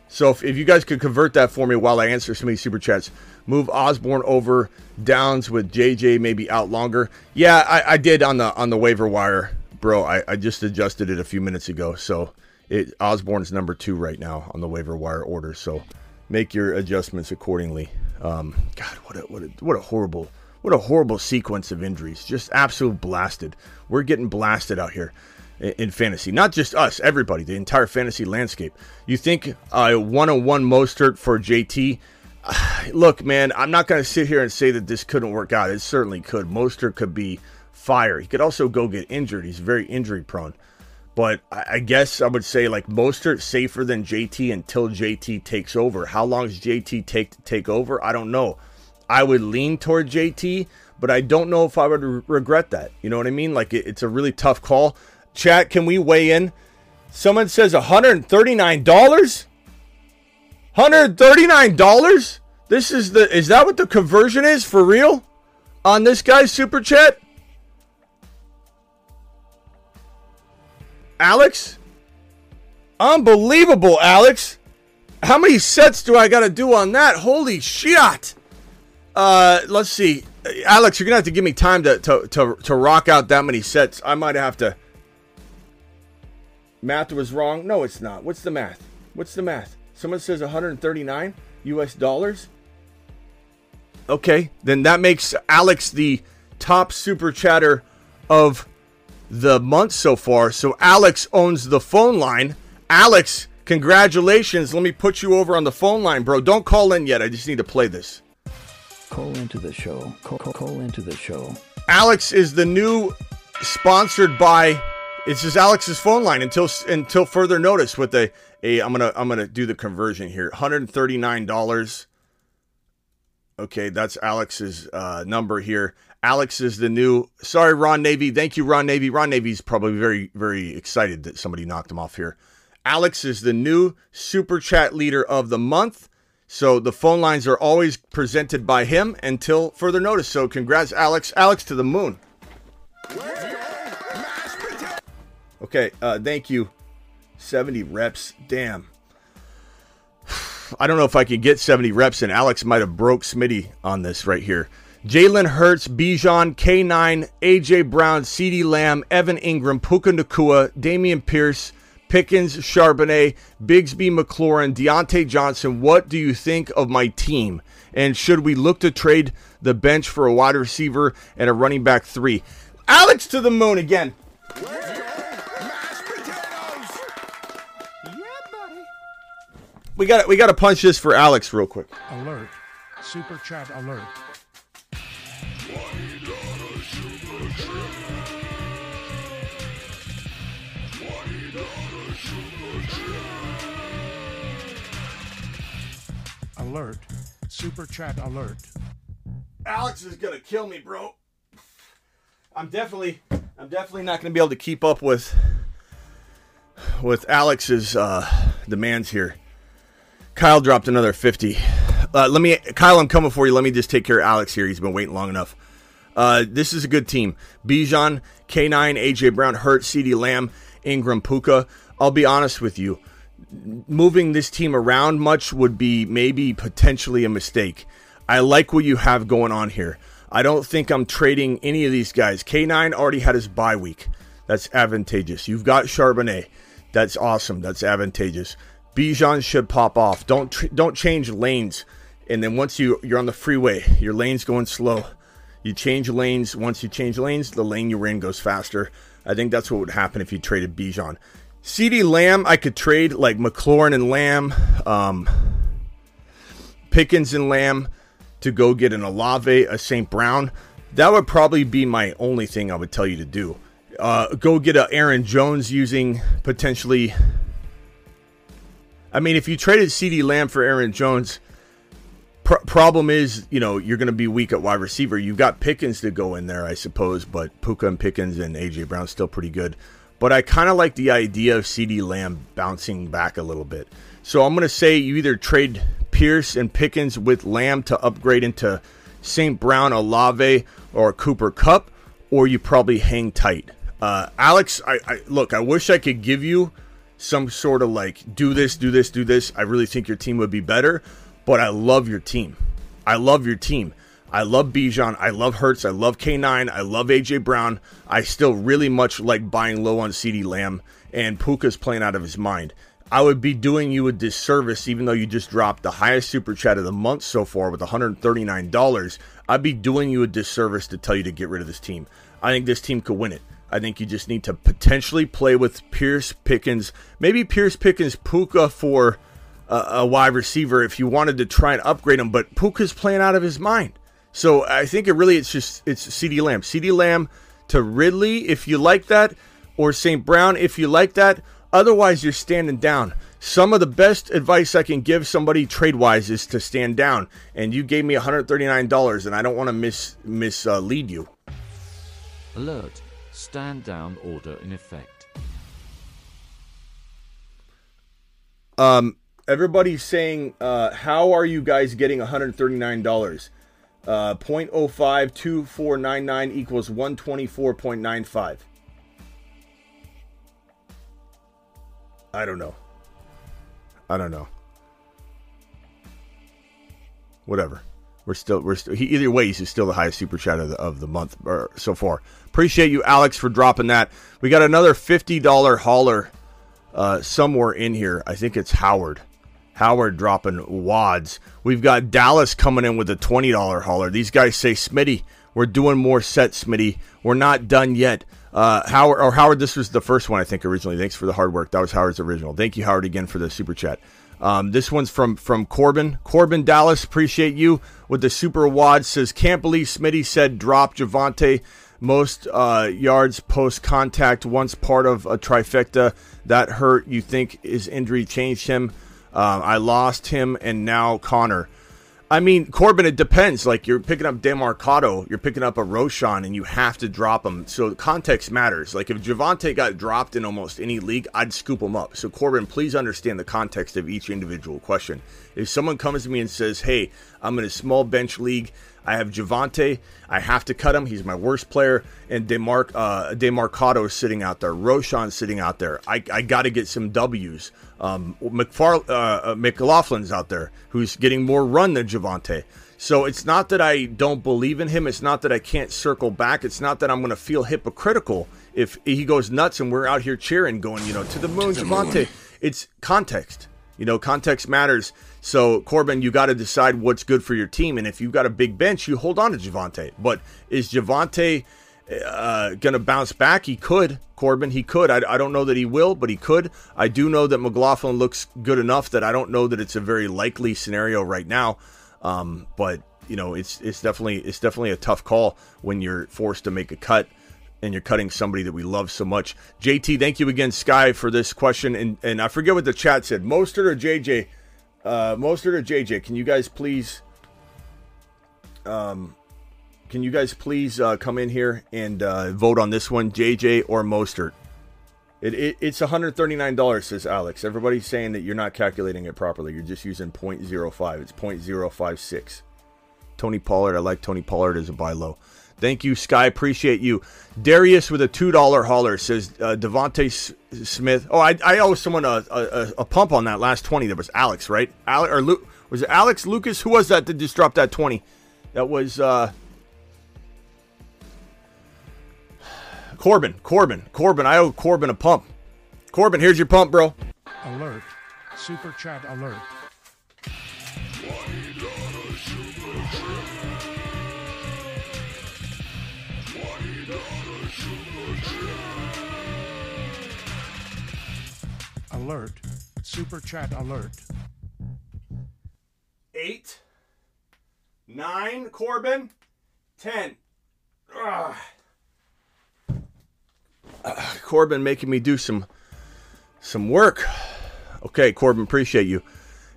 So if, if you guys could convert that for me while I answer some of these super chats, move Osborn over Downs with JJ maybe out longer. Yeah, I, I did on the on the waiver wire, bro. I, I just adjusted it a few minutes ago, so it Osborn's number two right now on the waiver wire order. So make your adjustments accordingly. Um, God, what a what a what a horrible what a horrible sequence of injuries. Just absolute blasted. We're getting blasted out here in fantasy. Not just us, everybody, the entire fantasy landscape. You think uh, one on one Mostert for JT? Look, man, I'm not going to sit here and say that this couldn't work out. It certainly could. Mostert could be fire. He could also go get injured. He's very injury prone. But I guess I would say like Mostert safer than JT until JT takes over. How long does JT take to take over? I don't know. I would lean toward JT, but I don't know if I would re- regret that. You know what I mean? Like it, it's a really tough call. Chat, can we weigh in? Someone says $139? $139? This is the is that what the conversion is for real? On this guy's super chat? Alex? Unbelievable, Alex. How many sets do I got to do on that? Holy shit. Uh, let's see. Alex, you're going to have to give me time to, to, to, to rock out that many sets. I might have to Math was wrong. No, it's not. What's the math? What's the math? Someone says 139 US dollars. Okay, then that makes Alex the top super chatter of the month so far. So Alex owns the phone line. Alex, congratulations. Let me put you over on the phone line, bro. Don't call in yet. I just need to play this. Call into the show. Call, call, call into the show. Alex is the new sponsored by it's just Alex's phone line until until further notice. With a, a I'm gonna I'm gonna do the conversion here. 139 dollars. Okay, that's Alex's uh, number here. Alex is the new. Sorry, Ron Navy. Thank you, Ron Navy. Ron Navy's probably very very excited that somebody knocked him off here. Alex is the new super chat leader of the month. So the phone lines are always presented by him until further notice. So congrats, Alex. Alex to the moon. Okay, uh, thank you. 70 reps. Damn. I don't know if I can get 70 reps, and Alex might have broke Smitty on this right here. Jalen Hurts, Bijan, K9, AJ Brown, CeeDee Lamb, Evan Engram, Puka Nacua, Dameon Pierce, Pickens, Charbonnet, Bigsby McLaurin, Diontae Johnson. What do you think of my team? And should we look to trade the bench for a wide receiver and a running back three? Alex to the moon again. We got we got to punch this for Alex real quick. Alert. Super chat alert. Alert. Super chat alert. Alex is gonna kill me, bro. I'm definitely I'm definitely not gonna be able to keep up with with Alex's uh, demands here. Kyle dropped another 50. Uh, let me, Kyle, I'm coming for you. Let me just take care of Alex here. He's been waiting long enough. Uh, this is a good team. Bijan, K9, AJ Brown, Hurt, CeeDee Lamb, Engram, Puka. I'll be honest with you. Moving this team around much would be maybe potentially a mistake. I like what you have going on here. I don't think I'm trading any of these guys. K9 already had his bye week. That's advantageous. You've got Charbonnet. That's awesome. That's advantageous. Bijan should pop off. Don't tr- don't change lanes, and then once you you're on the freeway, your lane's going slow. You change lanes. Once you change lanes, the lane you're in goes faster. I think that's what would happen if you traded Bijan. CeeDee Lamb, I could trade like McLaurin and Lamb, um, Pickens and Lamb to go get an Olave, a St. Brown. That would probably be my only thing I would tell you to do. Uh, go get a Aaron Jones using potentially. I mean, if you traded CeeDee Lamb for Aaron Jones, pr- problem is, you know, you're going to be weak at wide receiver. You've got Pickens to go in there, I suppose, but Puka and Pickens and AJ Brown still pretty good. But I kind of like the idea of CeeDee Lamb bouncing back a little bit. So I'm going to say you either trade Pierce and Pickens with Lamb to upgrade into St. Brown, Olave, or Cooper Kupp, or you probably hang tight. Uh, Alex, I, I look. I wish I could give you some sort of like do this, do this, do this. I really think your team would be better, but I love your team. I love your team. I love Bijan. I love Hurts. I love K9. I love AJ Brown. I still really much like buying low on CeeDee Lamb, and Puka's playing out of his mind. I would be doing you a disservice, even though you just dropped the highest super chat of the month so far with $139. I'd be doing you a disservice to tell you to get rid of this team. I think this team could win it. I think you just need to potentially play with Pierce Pickens, maybe Pierce Pickens Puka for a, a wide receiver if you wanted to try and upgrade him. But Puka's playing out of his mind, so I think it really it's just it's CeeDee Lamb, CeeDee Lamb to Ridley if you like that, or St. Brown if you like that. Otherwise, you're standing down. Some of the best advice I can give somebody trade wise is to stand down. And you gave me $139, and I don't want to mis mislead uh, you. Alert stand down order in effect. Um, everybody's saying, uh, how are you guys getting $139? Uh, 0.052499 equals 124.95. I don't know. I don't know. Whatever. We're still we're still he, either way he's still the highest super chat of the, of the month or so far. Appreciate you, Alex, for dropping that. We got another fifty dollar hauler uh, somewhere in here. I think it's Howard. Howard dropping wads. We've got Dallas coming in with a twenty dollar hauler. These guys say, Smitty, we're doing more sets, Smitty. We're not done yet. Uh, Howard or Howard, this was the first one I think originally. Thanks for the hard work. That was Howard's original. Thank you, Howard, again for the super chat. Um, this one's from from Corbin. Corbin Dallas, appreciate you with the super wad. Says can't believe Smitty said drop Javonte most uh, yards post contact once part of a trifecta that hurt. You think his injury changed him? Uh, I lost him and now Conner. I mean, Corbin, it depends. Like you're picking up Demercado, you're picking up a Roschon, and you have to drop him. So context matters. Like if Javonte got dropped in almost any league, I'd scoop him up. So Corbin, please understand the context of each individual question. If someone comes to me and says, "Hey, I'm in a small bench league," I have Javonte. I have to cut him. He's my worst player. And DeMar- uh, Demercado is sitting out there. Roschon's sitting out there. I, I got to get some W's. Um, McFar- uh, uh, McLaughlin's out there who's getting more run than Javonte. So it's not that I don't believe in him. It's not that I can't circle back. It's not that I'm going to feel hypocritical if he goes nuts and we're out here cheering, going, you know, to the moon, Javonte. It's context. You know, context matters. So, Corbin, you got to decide what's good for your team. And if you've got a big bench, you hold on to Javonte. But is Javonte uh, going to bounce back? He could, Corbin. He could. I, I, don't know that he will, but he could. I do know that McLaughlin looks good enough that I don't know that it's a very likely scenario right now. Um, but you know, it's it's definitely it's definitely a tough call when you're forced to make a cut and you're cutting somebody that we love so much. JT, thank you again, Sky, for this question. And and I forget what the chat said. Mostert or JJ? Uh, Mostert or JJ? Can you guys please? Um, can you guys please uh, come in here and uh, vote on this one, JJ or Mostert? It, it, it's $139, says Alex. Everybody's saying that you're not calculating it properly. You're just using 0.05. It's 0.056. Tony Pollard, I like Tony Pollard as a buy low. Thank you, Sky. Appreciate you. Darius with a two dollar hauler says uh, S- Smith. Oh, I, I owe someone a, a, a, pump on that last twenty. That was Alex, right? Alex or Lu- was it Alex Lucas? Who was that that just dropped that twenty? That was uh, Corbin. Corbin. Corbin. I owe Corbin a pump. Corbin, here's your pump, bro. Alert. Super chat alert. Alert. Super chat alert. Eight, nine, Corbin, ten. Ugh. Uh, Corbin making me do some some work. Okay, Corbin, appreciate you.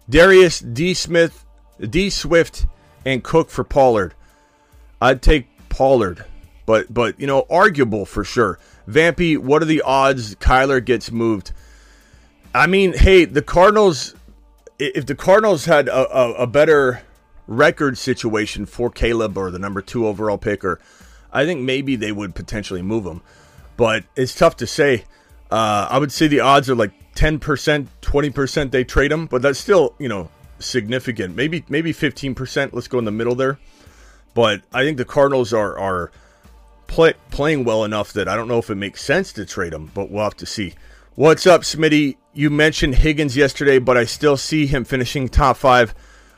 Darius D. Smith, D. Swift, and Cook for Pollard. I'd take Pollard, but but you know, arguable for sure. Vampy, what are the odds Kyler gets moved? I mean, hey, the Cardinals. If the Cardinals had a, a, a better record situation for Caleb or the number two overall picker, I think maybe they would potentially move him. But it's tough to say. Uh, I would say the odds are like 10%, 20% they trade him, but that's still, you know, significant. Maybe maybe 15%. Let's go in the middle there. But I think the Cardinals are are play, playing well enough that I don't know if it makes sense to trade him, but we'll have to see. What's up, Smitty? You mentioned Higgins yesterday, but I still see him finishing top five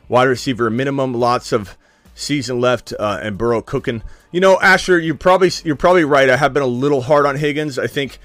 wide receiver minimum. Lots of season left, uh, and Burrow cooking. You know, Asher, you probably you're probably right. I have been a little hard on Higgins. I think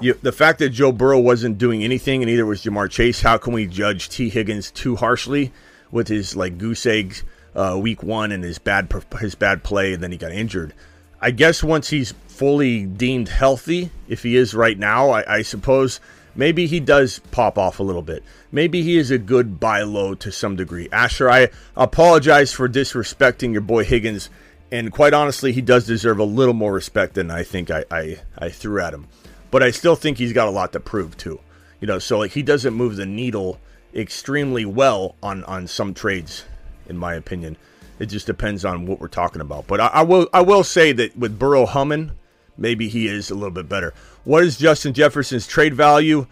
you, the fact that Joe Burrow wasn't doing anything, and either was Ja'Marr Chase. How can we judge T Higgins too harshly with his like goose egg uh, week one and his bad his bad play, and then he got injured? I guess once he's fully deemed healthy, if he is right now, I, I suppose maybe he does pop off a little bit. Maybe he is a good buy low to some degree. Asher, I apologize for disrespecting your boy Higgins, and quite honestly, he does deserve a little more respect than I think I, I, I threw at him. But I still think he's got a lot to prove too. You know, so like he doesn't move the needle extremely well on on some trades, in my opinion. It just depends on what we're talking about. But I, I will I will say that with Burrow humming, maybe he is a little bit better. What is Justin Jefferson's trade value?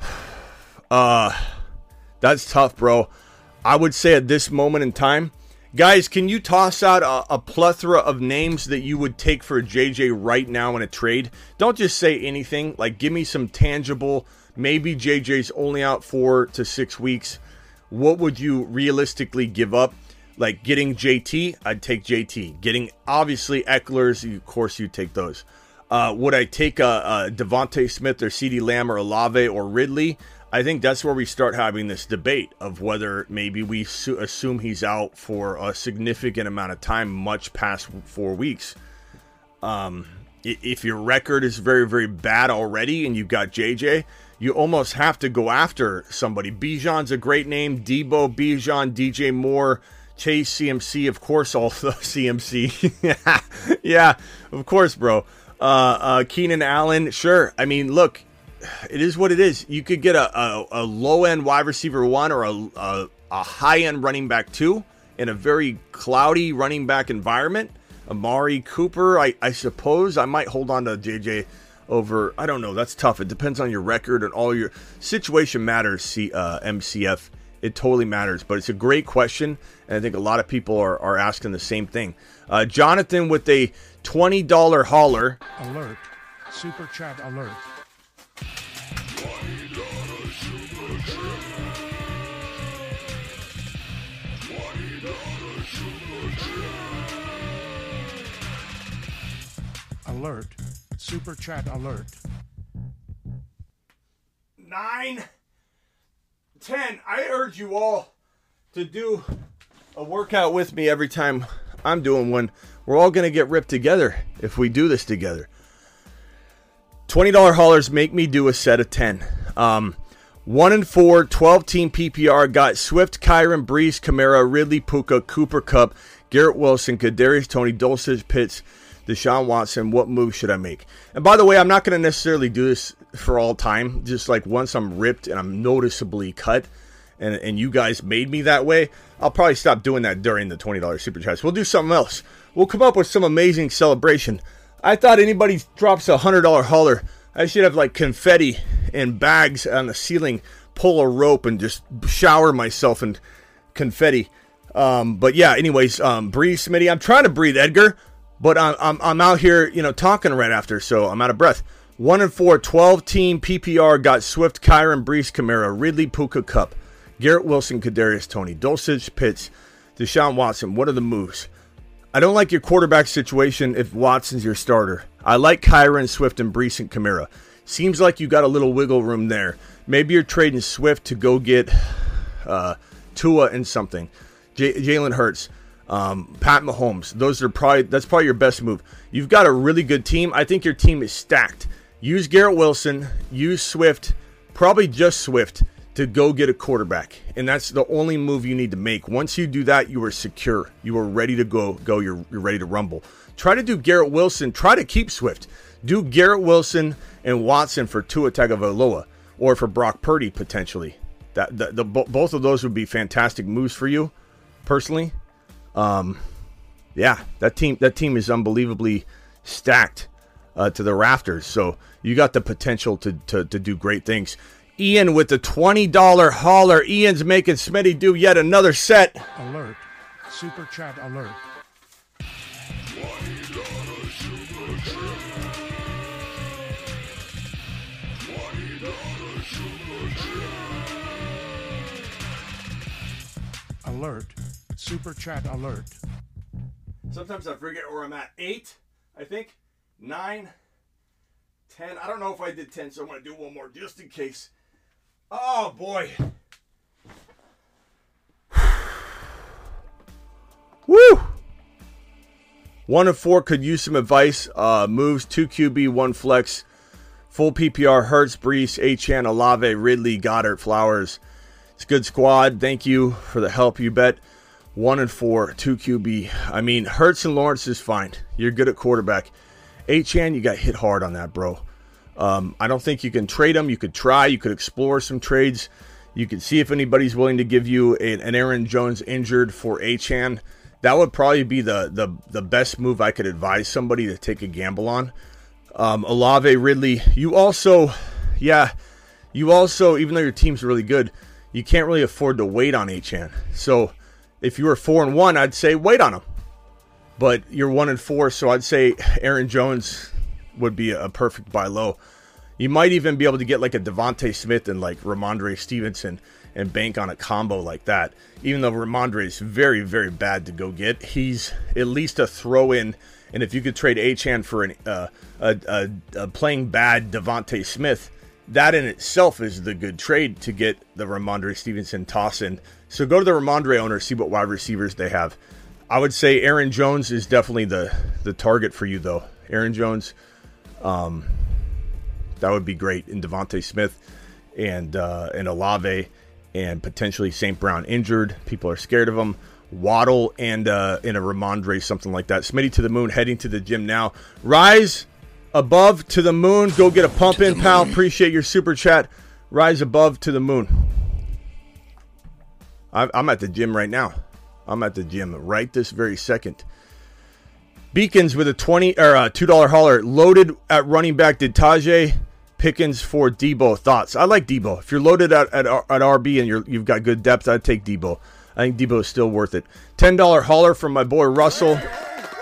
Uh that's tough, bro. I would say at this moment in time, guys, can you toss out a, a, plethora of names that you would take for JJ right now in a trade? Don't just say anything. Like, give me some tangible. Maybe JJ's only out four to six weeks. What would you realistically give up? Like getting JT, I'd take JT. Getting obviously Ekeler's, of course, you'd take those. Uh, would I take a, a DeVonta Smith or CeeDee Lamb or Olave or Ridley? I think that's where we start having this debate of whether maybe we su- assume he's out for a significant amount of time, much past four weeks. Um, if your record is very, very bad already and you've got JJ, you almost have to go after somebody. Bijan's a great name. Deebo, Bijan, DJ Moore, Chase, CMC, of course, all the CMC. yeah, of course, bro. Uh, uh, Keenan Allen, sure. I mean, look, it is what it is. You could get a, a, a low end wide receiver one or a, a, a high end running back two in a very cloudy running back environment. Amari Cooper, I, I suppose I might hold on to JJ over. I don't know. That's tough. It depends on your record and all your situation matters. C, uh, MCF, it totally matters. But it's a great question, and I think a lot of people are, are asking the same thing. Uh, Jonathan with a twenty dollar hauler. Alert! Super chat alert! Alert. Super chat alert. Nine. Ten. I urge you all to do a workout with me every time I'm doing one. We're all going to get ripped together if we do this together. $20 haulers make me do a set of 10. Um, 1 and 4, 12 team PPR. Got Swift, Kyren, Breece, Kamara, Ridley, Puka, Cooper Kupp, Garrett Wilson, Kadarius Toney, Dulcich, Pitts, Deshaun Watson. What move should I make? And by the way, I'm not going to necessarily do this for all time. Just like once I'm ripped and I'm noticeably cut, and, and you guys made me that way, I'll probably stop doing that during the $20 super chats. We'll do something else. We'll come up with some amazing celebration. I thought anybody drops a $100 hauler, I should have like confetti and bags on the ceiling, pull a rope, and just shower myself in confetti. Um, but yeah, anyways, um, breathe, Smitty. I'm trying to breathe, Edgar, but I'm, I'm, I'm out here, you know, talking right after, so I'm out of breath. One and four, 12 team PPR got Swift, Kyren, Breece, Kamara, Ridley, Puka Kupp, Garrett Wilson, Kadarius Toney, Dulcich, Pitts, Deshaun Watson. What are the moves? I don't like your quarterback situation if Watson's your starter. I like Kyren Swift, and Breece and Kamara. Seems like you got a little wiggle room there. Maybe you're trading Swift to go get uh, Tua and something. J- Jalen Hurts, um, Pat Mahomes. Those are probably that's probably your best move. You've got a really good team. I think your team is stacked. Use Garrett Wilson. Use Swift. Probably just Swift to go get a quarterback. And that's the only move you need to make. Once you do that, you are secure. You are ready to go. Go. You're, you're ready to rumble. Try to do Garrett Wilson. Try to keep Swift. Do Garrett Wilson and Watson for Tua Tagovailoa or for Brock Purdy potentially. That the, the both of those would be fantastic moves for you, personally. Um, yeah, that team that team is unbelievably stacked uh, to the rafters. So you got the potential to, to to do great things. Ian with the twenty dollar hauler. Ian's making Smitty do yet another set. Alert! Super chat alert! Alert! Super chat alert! Sometimes I forget where I'm at. Eight, I think. Nine, ten. I don't know if I did ten, so I'm going to do one more just in case. Oh, boy. Woo! One of four could use some advice. Uh, moves two QB, one flex. Full PPR, Hurts, Breece, Achane, Olave, Ridley, Goedert, Flowers. It's a good squad. Thank you for the help, you bet. One and four, two QB. I mean, Hurts and Lawrence is fine. You're good at quarterback. Achane, you got hit hard on that, bro. Um, I don't think you can trade him. You could try. You could explore some trades. You could see if anybody's willing to give you an Aaron Jones injured for Achane. That would probably be the, the the best move I could advise somebody to take a gamble on. Um, Olave, Ridley. You also, yeah, you also, even though your team's really good, you can't really afford to wait on Achane. So if you were four and one, I'd say wait on him. But you're one and four, so I'd say Aaron Jones would be a perfect buy low. You might even be able to get like a DeVonta Smith and like Rhamondre Stevenson and bank on a combo like that. Even though Rhamondre is very, very bad to go get, he's at least a throw in. And if you could trade Achane for an, uh, a, a, a playing bad DeVonta Smith, that in itself is the good trade to get the Rhamondre Stevenson toss in. So go to the Rhamondre owner, see what wide receivers they have. I would say Aaron Jones is definitely the the target for you though. Aaron Jones, um, that would be great. in DeVonta Smith and uh, and Olave and potentially St. Brown injured. People are scared of him. Waddle and uh, in a Rhamondre, something like that. Smitty to the moon, heading to the gym now. Rise above to the moon. Go get a pump in, pal. Appreciate your super chat. Rise above to the moon. I'm at the gym right now. I'm at the gym right this very second. Beacons with a twenty or a two dollar hauler loaded at running back. Did Tajae Pickens for Deebo? Thoughts? I like Deebo. If you're loaded at, at, at RB and you're, you've got good depth, I'd take Deebo. I think Deebo is still worth it. Ten dollar hauler from my boy Russell.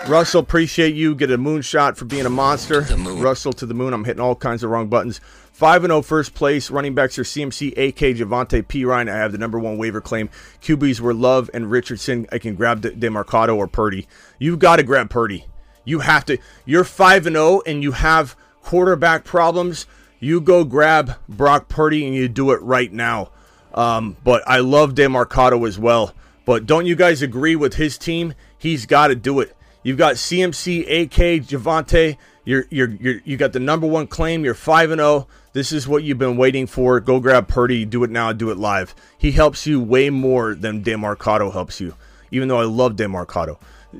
Russell, appreciate you. Get a moonshot for being a monster. Russell to the moon. I'm hitting all kinds of wrong buttons. 5 0 first place. Running backs are CMC, AK, Javonte, Perine. I have the number one waiver claim. QBs were Love and Richardson. I can grab Demercado or Purdy. You've got to grab Purdy. You have to. You're 5 0 and you have quarterback problems. You go grab Brock Purdy and you do it right now. Um, but I love Demercado as well. But don't you guys agree with his team? He's got to do it. You've got CMC, AK, Javonte. You're, you're, you're, you got the number one claim. You're 5 and 0. This is what you've been waiting for. Go grab Purdy. Do it now. Do it live. He helps you way more than Demercado helps you, even though I love Demercado.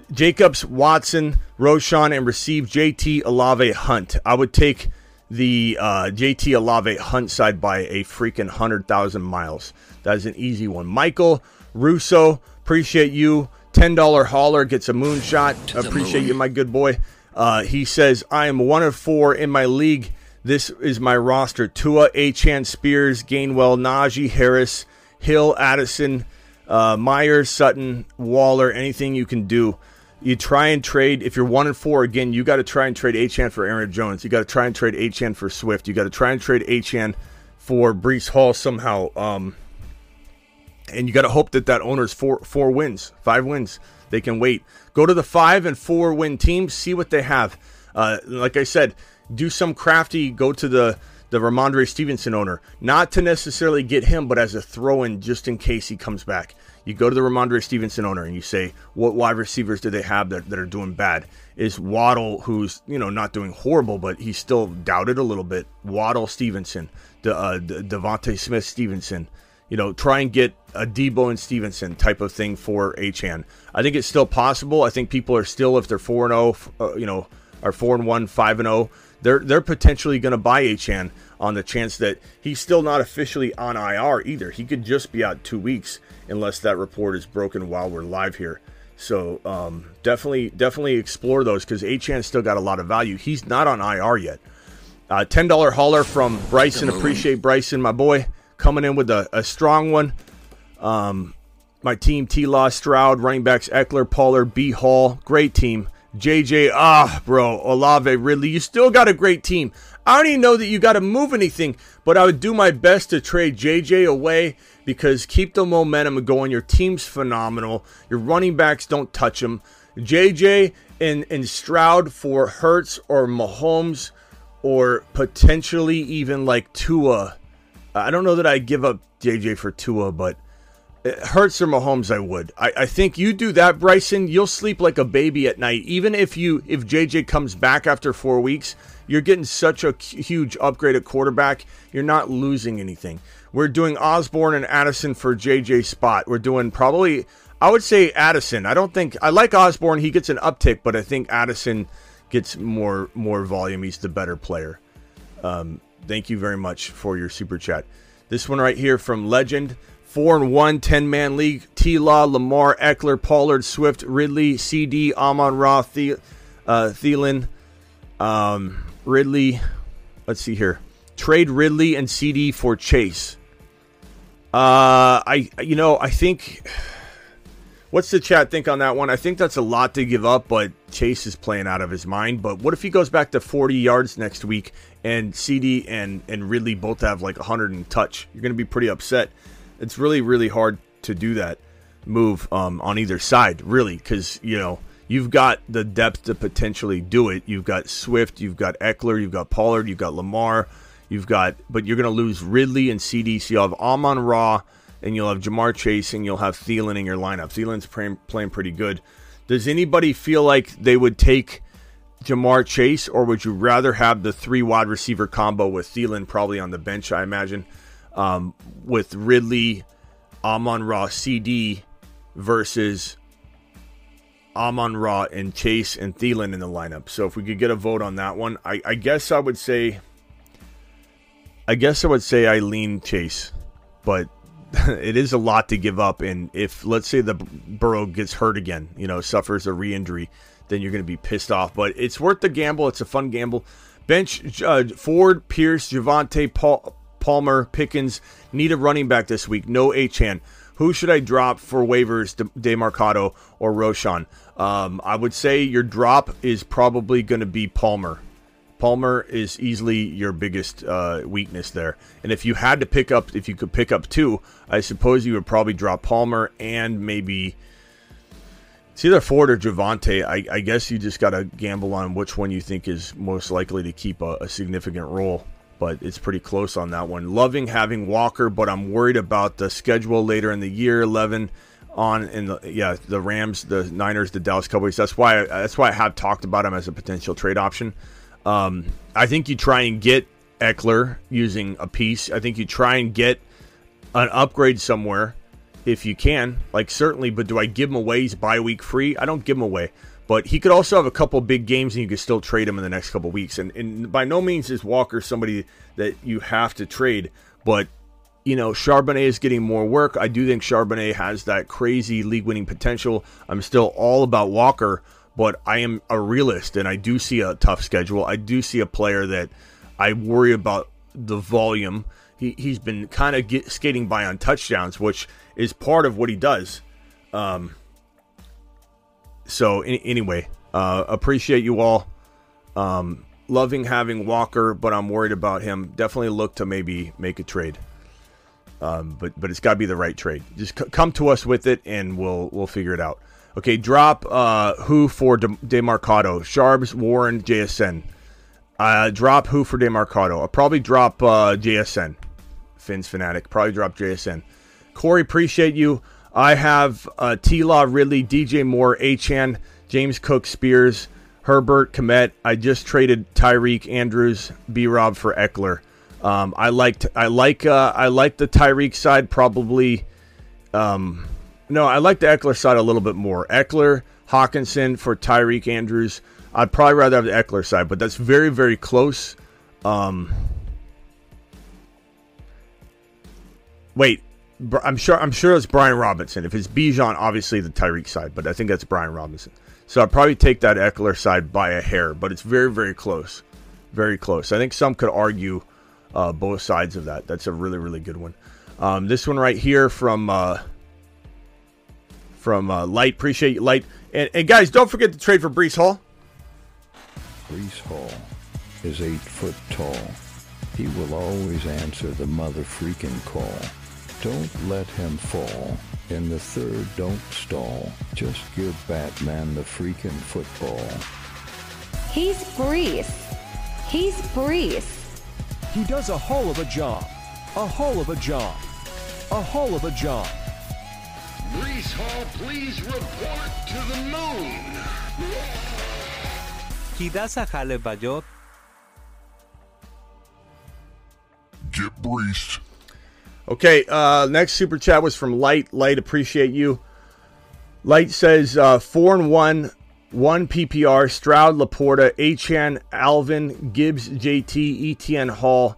Jacobs, Watson, Roschon, and receive JT Olave Hunt. I would take the uh, JT Olave Hunt side by a freaking 100,000 miles. That is an easy one. Michael Russo, appreciate you. $10 hauler gets a moonshot. Appreciate you, my good boy. Uh, he says, I am one of four in my league. This is my roster. Tua, Achane, Spears, Gainwell, Najee, Harris, Hill, Addison, uh, Myers, Sutton, Waller, anything you can do. You try and trade. If you're one and four, again, you got to try and trade Achane for Aaron Jones. You got to try and trade Achane for Swift. You got to try and trade Achane for Breece Hall somehow. Um, and you got to hope that that owner's four four wins, five wins. They can wait. Go to the five and four win teams. See what they have. Uh, like I said, do some crafty. Go to the the Rhamondre Stevenson owner, not to necessarily get him, but as a throw in just in case he comes back. You go to the Rhamondre Stevenson owner and you say, what wide receivers do they have that, that are doing bad? Is Waddle, who's you know not doing horrible, but he's still doubted a little bit. Waddle Stevenson, the uh, DeVonta Smith Stevenson. You know, try and get a Deebo and Stevenson type of thing for Achane. I think it's still possible. I think people are still, if they're four and zero, uh, you know, are four and one, five and zero, they're they're potentially going to buy Achane on the chance that he's still not officially on IR either. He could just be out two weeks unless that report is broken while we're live here. So um, definitely, definitely explore those because Achane still got a lot of value. He's not on IR yet. Uh, Ten dollar hauler from Bryson. Appreciate Bryson, my boy, coming in with a, a strong one. Um, my team: T. Law, Stroud, running backs: Ekeler, Pollard, B. Hall. Great team. JJ, ah, bro, Olave, Ridley. You still got a great team. I don't even know that you got to move anything, but I would do my best to trade JJ away because keep the momentum going. Your team's phenomenal. Your running backs don't touch them. JJ and, and Stroud for Hurts or Mahomes or potentially even like Tua. I don't know that I give up JJ for Tua, but Hurts or Mahomes, I would. I, I think you do that, Bryson. You'll sleep like a baby at night. Even if you if JJ comes back after four weeks, you're getting such a huge upgrade at quarterback. You're not losing anything. We're doing Osborn and Addison for JJ spot. We're doing probably, I would say Addison. I don't think I like Osborn. He gets an uptick, but I think Addison gets more more volume. He's the better player. Um, thank you very much for your super chat. This one right here from Legend. Four and one, 10 man league. T Law, Lamar, Ekeler, Pollard, Swift, Ridley, CD, Amon Ra, the- uh, Thielen, um, Ridley. Let's see here. Trade Ridley and CD for Chase. Uh, I you know I think. What's the chat think on that one? I think that's a lot to give up, but Chase is playing out of his mind. But what if he goes back to 40 yards next week and CD and and Ridley both have like 100 and touch? You're going to be pretty upset. It's really really hard to do that move um, on either side, really, because you know you've got the depth to potentially do it. You've got Swift, you've got Ekeler, you've got Pollard, you've got Lamar. You've got, but you're going to lose Ridley and CD. So you'll have Amon Ra and you'll have Ja'Marr Chase and you'll have Thielen in your lineup. Thielen's playing, playing pretty good. Does anybody feel like they would take Ja'Marr Chase or would you rather have the three wide receiver combo with Thielen probably on the bench, I imagine, um, with Ridley, Amon Ra, CD versus Amon Ra and Chase and Thielen in the lineup? So if we could get a vote on that one, I, I guess I would say I guess I would say I lean Chase, but it is a lot to give up. And if let's say the Burrow gets hurt again, you know, suffers a re-injury, then you're going to be pissed off. But it's worth the gamble. It's a fun gamble. Bench uh, Ford, Pierce, Javonte, Paul, Palmer, Pickens need a running back this week. No Achane. Who should I drop for waivers? Demercado or Roschon? Um, I would say your drop is probably going to be Palmer. Palmer is easily your biggest uh, weakness there. And if you had to pick up, if you could pick up two, I suppose you would probably drop Palmer and maybe it's either Ford or Javonte. I, I guess you just got to gamble on which one you think is most likely to keep a, a significant role. But it's pretty close on that one. Loving having Walker, but I'm worried about the schedule later in the year. 11 on in the yeah the Rams, the Niners, the Dallas Cowboys. That's why that's why I have talked about him as a potential trade option. Um, I think you try and get Ekeler using a piece. I think you try and get an upgrade somewhere if you can. Like certainly, but do I give him away? He's bye week free. I don't give him away. But he could also have a couple big games, and you could still trade him in the next couple weeks. And, and by no means is Walker somebody that you have to trade. But you know, Charbonnet is getting more work. I do think Charbonnet has that crazy league winning potential. I'm still all about Walker but I am a realist and I do see a tough schedule. I do see a player that I worry about the volume. He, he's been kind of skating by on touchdowns, which is part of what he does. Um, so, in, anyway, uh, appreciate you all. Um, loving having Walker, but I'm worried about him. Definitely look to maybe make a trade. Um, but but it's got to be the right trade. Just c- come to us with it, and we'll we'll figure it out. Okay, drop uh, who for De- Demercado? Sharbs, Warren, JSN. Uh, drop who for Demercado? I'll probably drop uh, JSN. Finn's Fanatic. Probably drop JSN. Corey, appreciate you. I have uh, T Law, Ridley, DJ Moore, Achane, James Cook, Spears, Herbert, Kmet. I just traded Tyreek, Andrews, B Rob for Ekeler. Um, I liked I like uh, I like the Tyreek side probably. Um, no, I like the Ekeler side a little bit more. Ekeler, Hockenson for Tyreek Andrews. I'd probably rather have the Ekeler side, but that's very very close. Um, wait, I'm sure I'm sure it's Brian Robinson. If it's Bijan, obviously the Tyreek side, but I think that's Brian Robinson. So I'd probably take that Ekeler side by a hair, but it's very very close, very close. I think some could argue uh, both sides of that. That's a really really good one. Um, this one right here from uh, from uh, Light. Appreciate you, Light. And, and guys, don't forget to trade for Breece Hall. Breece Hall is eight foot tall. He will always answer the mother freaking call. Don't let him fall. In the third, don't stall. Just give Batman the freaking football. He's Breece. He's Breece. He does a whole of a job. A whole of a job. A whole of a job. Breece Hall, please report to the moon. He does a jale bayot. Get Breece. Okay, uh, next super chat was from Light. Light, appreciate you. Light says uh, four and one, one PPR. Stroud, Laporta, Achane, Alvin, Gibbs, JT, ETN Hall,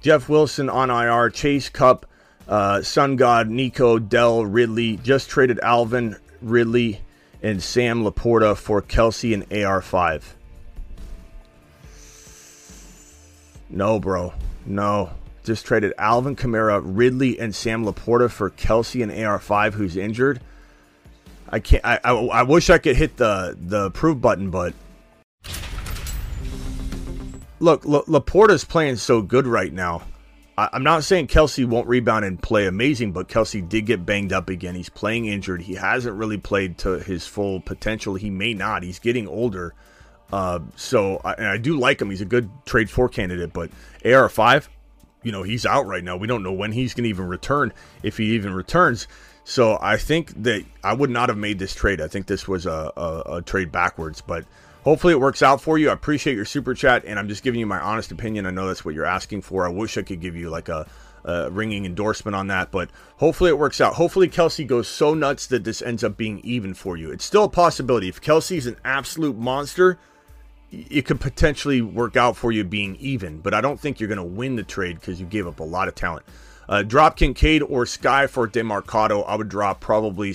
Jeff Wilson on IR, Chase Kupp, uh, Sun God, Nico, Dell, Ridley. Just traded Alvin, Ridley, and Sam Laporta for Kelce and AR5. No, bro. No. Just traded Alvin Kamara, Ridley, and Sam Laporta for Kelce and AR5, who's injured. I can't. I, I, I wish I could hit the the approve button, but look, La, Laporta's playing so good right now. I, I'm not saying Kelce won't rebound and play amazing, but Kelce did get banged up again. He's playing injured. He hasn't really played to his full potential. He may not. He's getting older. Uh, so, I, and I do like him. He's a good trade for candidate, but AR5, you know, he's out right now. We don't know when he's going to even return, if he even returns. So I think that I would not have made this trade. I think this was a, a, a, trade backwards, but hopefully it works out for you. I appreciate your super chat, and I'm just giving you my honest opinion. I know that's what you're asking for. I wish I could give you like a, a ringing endorsement on that, but hopefully it works out. Hopefully Kelce goes so nuts that this ends up being even for you. It's still a possibility. If Kelce's an absolute monster, it could potentially work out for you being even, but I don't think you're going to win the trade because you gave up a lot of talent. Uh, drop Kincaid or Sky for Demercado. I would drop probably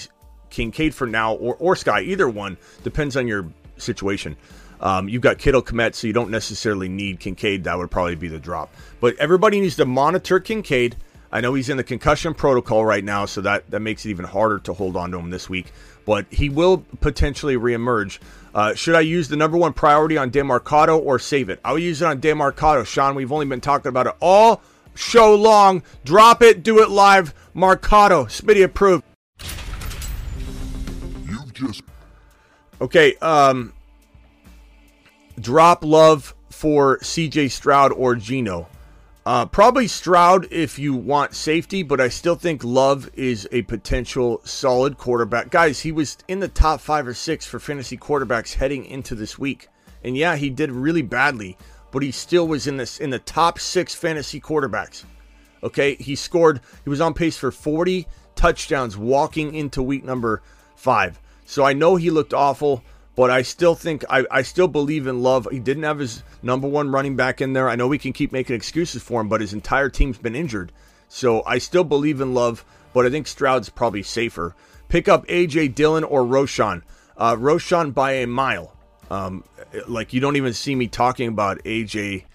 Kincaid for now or, or Sky, either one. Depends on your situation. Um, you've got Kittle Kmet, so you don't necessarily need Kincaid. That would probably be the drop. But everybody needs to monitor Kincaid. I know he's in the concussion protocol right now, so that, that makes it even harder to hold on to him this week. But he will potentially reemerge. Uh, should I use the number one priority on Demercado or save it? I will use it on Demercado. Sean, we've only been talking about it all show long. Drop it, do it live. Marcado, Smitty approved. You've just okay. Um, drop love for C.J. Stroud or Geno. Uh, probably Stroud if you want safety, but I still think Love is a potential solid quarterback. Guys, he was in the top five or six for fantasy quarterbacks heading into this week. And yeah, he did really badly, but he still was in this in the top six fantasy quarterbacks. Okay, he scored. He was on pace for 40 touchdowns walking into week number five. So I know he looked awful, but I still think I, I still believe in Love. He didn't have his number one running back in there. I know we can keep making excuses for him, but his entire team's been injured. So I still believe in Love, but I think Stroud's probably safer. Pick up AJ Dillon or Roschon. Uh, Roschon by a mile. Um, like you don't even see me talking about AJ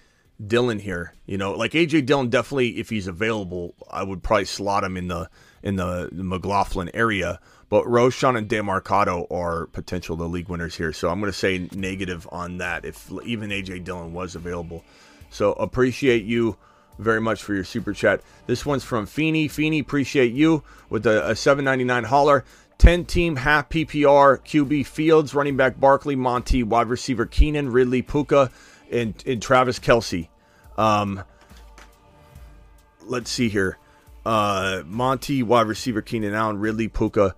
Dillon here. You know, like AJ Dillon definitely, if he's available, I would probably slot him in the in the, the McLaughlin area. But Roschon and Demercado are potential the league winners here, so I'm going to say negative on that. If even AJ Dillon was available, so appreciate you very much for your super chat. This one's from Feeney. Feeney, appreciate you with a, a 7.99 hauler. 10 team half PPR QB Fields, running back Barkley, Monty, wide receiver Keenan, Ridley, Puka and, and Travis Kelce. Um, let's see here. Uh, Monty, wide receiver, Keenan Allen, Ridley, Puka,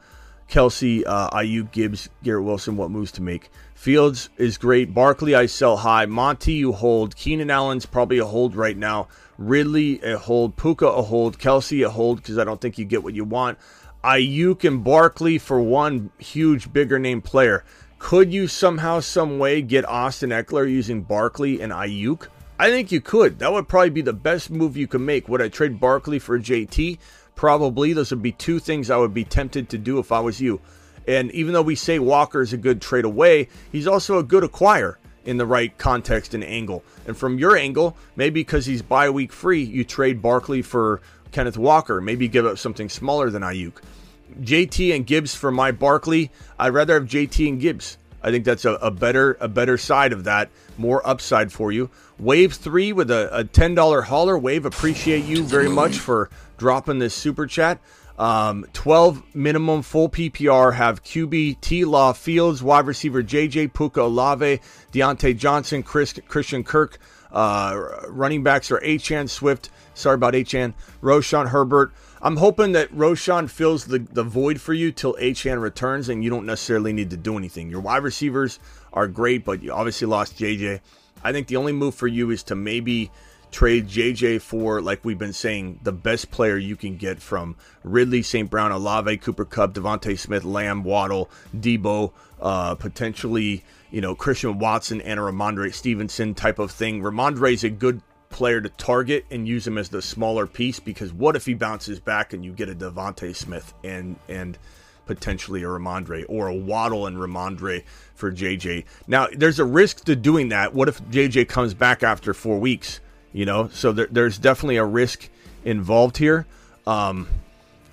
Kelce, uh, Aiyuk, Gibbs, Garrett Wilson. What moves to make? Fields is great. Barkley, I sell high. Monty, you hold. Keenan Allen's probably a hold right now. Ridley, a hold. Puka, a hold. Kelce, a hold because I don't think you get what you want. Aiyuk and Barkley for one huge, bigger name player. Could you somehow, some way get Austin Ekeler using Barkley and Aiyuk? I think you could. That would probably be the best move you could make. Would I trade Barkley for JT? Probably. Those would be two things I would be tempted to do if I was you. And even though we say Walker is a good trade away, he's also a good acquire in the right context and angle. And from your angle, maybe because he's bye week free, you trade Barkley for Kenneth Walker. Maybe give up something smaller than Aiyuk. JT and Gibbs for my Barkley. I'd rather have JT and Gibbs. I think that's a, a better a better side of that, more upside for you. Wave three with a, a ten dollar hauler. Wave appreciate you very much for dropping this super chat. Um, 12 minimum full PPR have QB T Law Fields, wide receiver JJ Puka Olave, Diontae Johnson, Chris, Christian Kirk. Uh, running backs are Achane Swift. Sorry about Achane. Roschon Herbert. I'm hoping that Roschon fills the, the void for you till Achane returns and you don't necessarily need to do anything. Your wide receivers are great, but you obviously lost JJ. I think the only move for you is to maybe trade JJ for, like we've been saying, the best player you can get from Ridley, St. Brown, Olave, Cooper Kupp, DeVonta Smith, Lamb, Waddle, Deebo, uh, potentially, you know, Christian Watson and a Rhamondre Stevenson type of thing. Rhamondre is a good player to target and use him as the smaller piece because what if he bounces back and you get a DeVonta Smith and and potentially a Rhamondre or a Waddle and Rhamondre for JJ. Now, there's a risk to doing that. What if JJ comes back after four weeks? You know, so there, there's definitely a risk involved here. Um,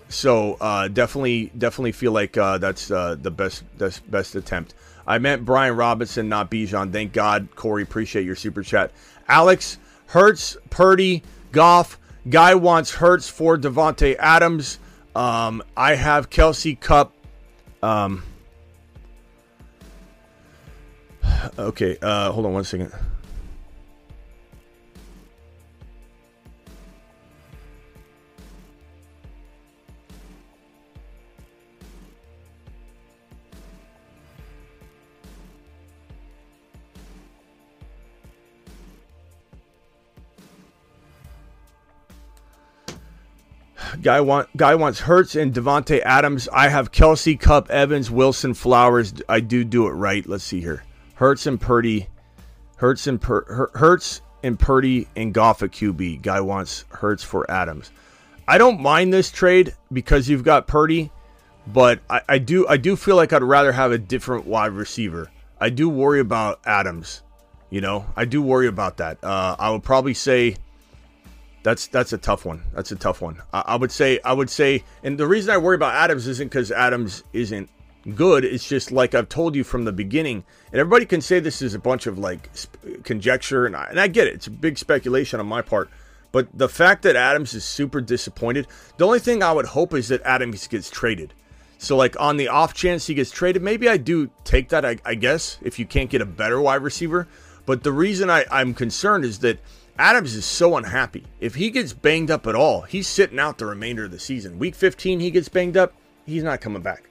so uh, definitely, definitely feel like uh, that's uh, the best, best, best attempt. I meant Brian Robinson, not Bijan. Thank God, Corey. Appreciate your super chat. Alex Hurts, Purdy, Goff. Guy wants Hurts for Davante Adams. Um, I have Kelce Kupp. Um, okay, uh, hold on one second. Guy want guy wants Hurts and Davante Adams. I have Kelce, Kupp, Evans, Wilson, Flowers. I do do it right. Let's see here. Hurts and Purdy, Hurts and per, Hurts and Purdy and Goff at QB. Guy wants Hurts for Adams. I don't mind this trade because you've got Purdy, but I, I do I do feel like I'd rather have a different wide receiver. I do worry about Adams. You know, I do worry about that. Uh, I would probably say that's that's a tough one. That's a tough one. I, I, would say I would say, and the reason I worry about Adams isn't because Adams isn't good. It's just like I've told you from the beginning, and everybody can say this is a bunch of like sp- conjecture, and I, and I get it. It's a big speculation on my part. But the fact that Adams is super disappointed, the only thing I would hope is that Adams gets traded. So, like on the off chance he gets traded, maybe I do take that. I, I guess if you can't get a better wide receiver. But the reason I, I'm concerned is that Adams is so unhappy. If he gets banged up at all, he's sitting out the remainder of the season. Week 15, he gets banged up, he's not coming back.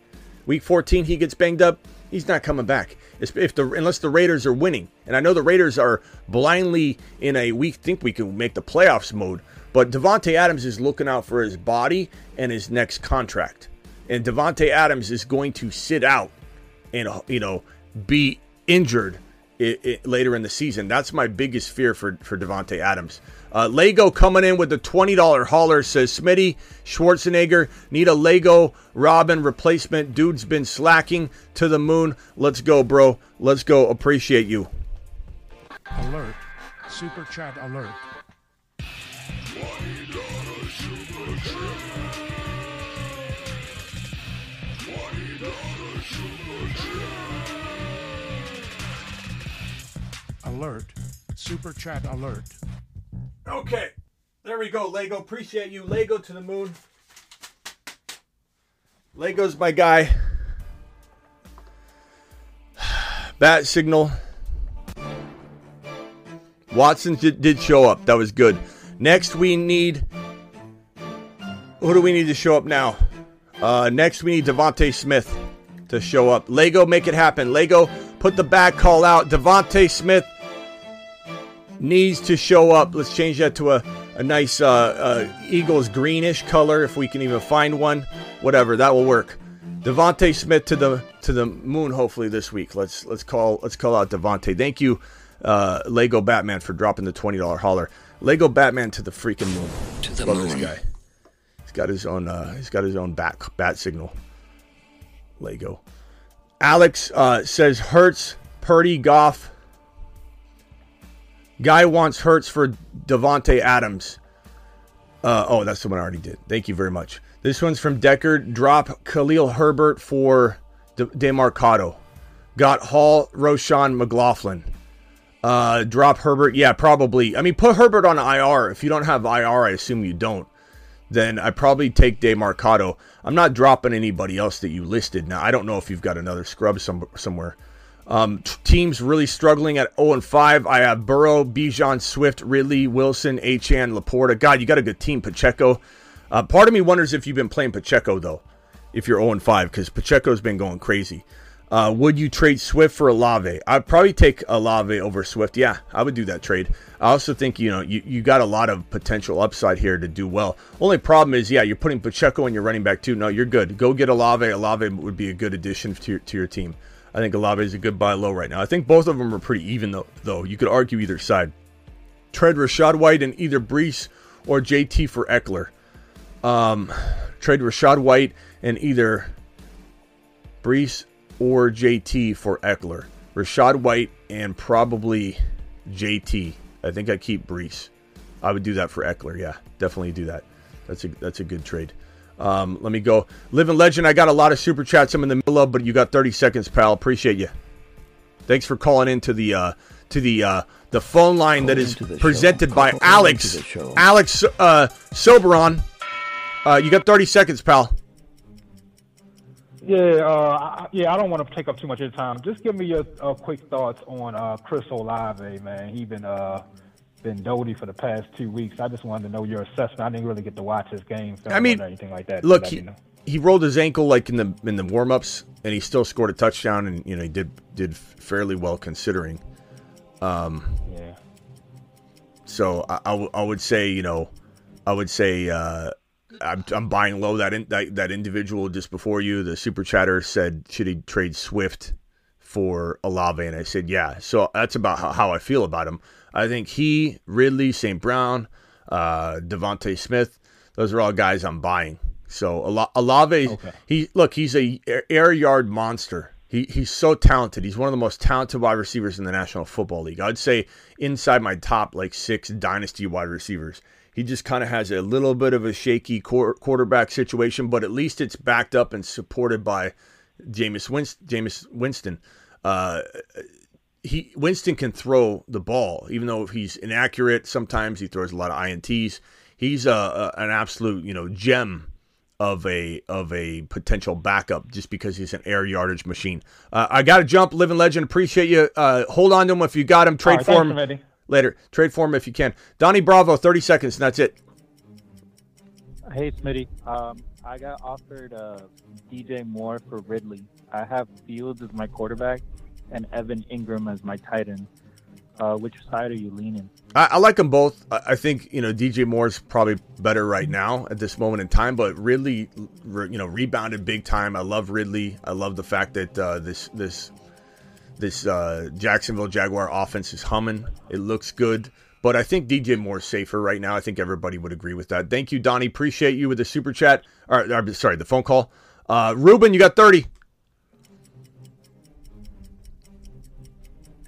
Week 14, he gets banged up, he's not coming back. If the unless the Raiders are winning, and I know the Raiders are blindly in a we think we can make the playoffs mode, but Davante Adams is looking out for his body and his next contract, and Davante Adams is going to sit out and you know be injured it, it, later in the season. That's my biggest fear for, for Davante Adams. Uh, Lego coming in with the $20 hauler says Smitty Schwarzenegger need a Lego Robin replacement. Dude's been slacking to the moon. Let's go, bro. Let's go. Appreciate you. Alert. Super chat alert. Alert. Super chat alert. Okay. There we go, Lego. Appreciate you. Lego to the moon. Lego's my guy. Bat signal. Watson did, show up. That was good. Next, we need. Who do we need to show up now? Uh, next, we need DeVonta Smith to show up. Lego, make it happen. Lego, put the back call out. DeVonta Smith needs to show up. Let's change that to a, a nice uh, uh, Eagles greenish color if we can even find one. Whatever, that will work. DeVonta Smith to the to the moon. Hopefully this week. Let's let's call let's call out DeVonta. Thank you, uh, Lego Batman, for dropping the twenty dollar holler. Lego Batman to the freaking moon. To the Love moon. this guy. He's got his own. Uh, he's got his own bat bat signal. Lego. Alex uh, says Hurts, Purdy, Goff. Guy wants Hurts for Davante Adams. Uh, oh, that's the one I already did. Thank you very much. This one's from Decker. Drop Khalil Herbert for De- Demercado. Got Hall, Roschon, McLaughlin. Uh, drop Herbert. Yeah, probably. I mean, put Herbert on IR. If you don't have IR, I assume you don't. Then I probably take Demercado. I'm not dropping anybody else that you listed. Now I don't know if you've got another scrub some, somewhere. Um, t- teams really struggling at 0 and 5. I have Burrow, Bijan, Swift, Ridley, Wilson, Achane, Laporta. God, you got a good team. Pacheco. Uh, part of me wonders if you've been playing Pacheco though, if you're 0 and 5, because Pacheco's been going crazy. Uh, would you trade Swift for Olave? I'd probably take Olave over Swift. Yeah, I would do that trade. I also think you know you, you got a lot of potential upside here to do well. Only problem is, yeah, you're putting Pacheco in your running back too. No, you're good. Go get Olave. Olave would be a good addition to your, to your team. I think Olave is a good buy low right now. I think both of them are pretty even though. Though you could argue either side. Trade Rashad White and either Breece or JT for Ekeler. Um, trade Rashad White and either Breece or JT for Ekeler. Rashad White and probably JT. I think I keep Breece. I would do that for Ekeler. Yeah, definitely do that. That's a that's a good trade. Um, let me go. Living Legend. I got a lot of super chats. I'm in the middle of, but you got 30 seconds, pal. Appreciate you. Thanks for calling into the uh, to the uh, the phone line that is presented by Alex Alex uh, Soberon. Uh, you got 30 seconds, pal. Yeah, uh, I- yeah. I don't want to take up too much of your time. Just give me your uh, quick thoughts on uh, Chris Olave, man. He been uh, been doty for the past two weeks. I just wanted to know your assessment. I didn't really get to watch his game, I mean, or anything like that. Look, he, me know. he rolled his ankle like in the in the warm ups, and he still scored a touchdown, and you know he did did fairly well considering. Um, yeah. So I, I, w- I would say you know, I would say uh, I'm, I'm buying low. That, in, that that individual just before you, the super chatter said should he trade Swift for Olave, and I said yeah. So that's about how, how I feel about him. I think he, Ridley, St. Brown, uh, DeVonta Smith, those are all guys I'm buying. So Ola- Olave, he look, he's a air- yard monster. He he's so talented. He's one of the most talented wide receivers in the National Football League. I'd say inside my top like six dynasty wide receivers. He just kind of has a little bit of a shaky quar- quarterback situation, but at least it's backed up and supported by Jameis Winston. Jameis Winston. Uh, he Winston can throw the ball, even though he's inaccurate. Sometimes he throws a lot of ints. He's a, a an absolute you know gem of a of a potential backup just because he's an air yardage machine. Uh, I got to jump, living legend. Appreciate you. Uh, hold on to him if you got him. Trade right, for him Eddie. later. Trade for him if you can. Donnie Bravo, thirty seconds, and that's it. Hey, Smitty. Um, I got offered uh, DJ Moore for Ridley. I have Fields as my quarterback and Evan Engram as my tight end. Uh, which side are you leaning? I, I like them both. I, I think you know DJ Moore's probably better right now at this moment in time, but Ridley, re, you know, rebounded big time. I love Ridley. I love the fact that uh, this this this uh, Jacksonville Jaguar offense is humming. It looks good, but I think DJ Moore's safer right now. I think everybody would agree with that. Thank you, Donnie. Appreciate you with the super chat. Or, or sorry, the phone call. Uh, Ruben, you got thirty.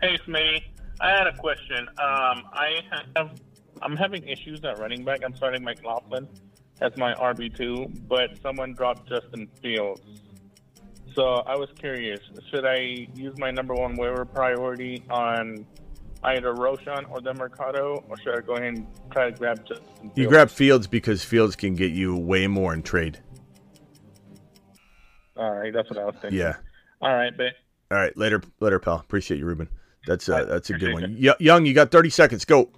Hey, Smitty. I had a question. Um, I have, I'm having issues at running back. I'm starting McLaughlin as my RB two, but someone dropped Justin Fields. So I was curious: should I use my number one waiver priority on either Roschon or Demercado, or should I go ahead and try to grab Justin? Fields? You grab Fields because Fields can get you way more in trade. All right, that's what I was thinking. Yeah. All right, but All right, later, later, pal. Appreciate you, Ruben. That's a that's a good one. Young, you got 30 seconds. Go.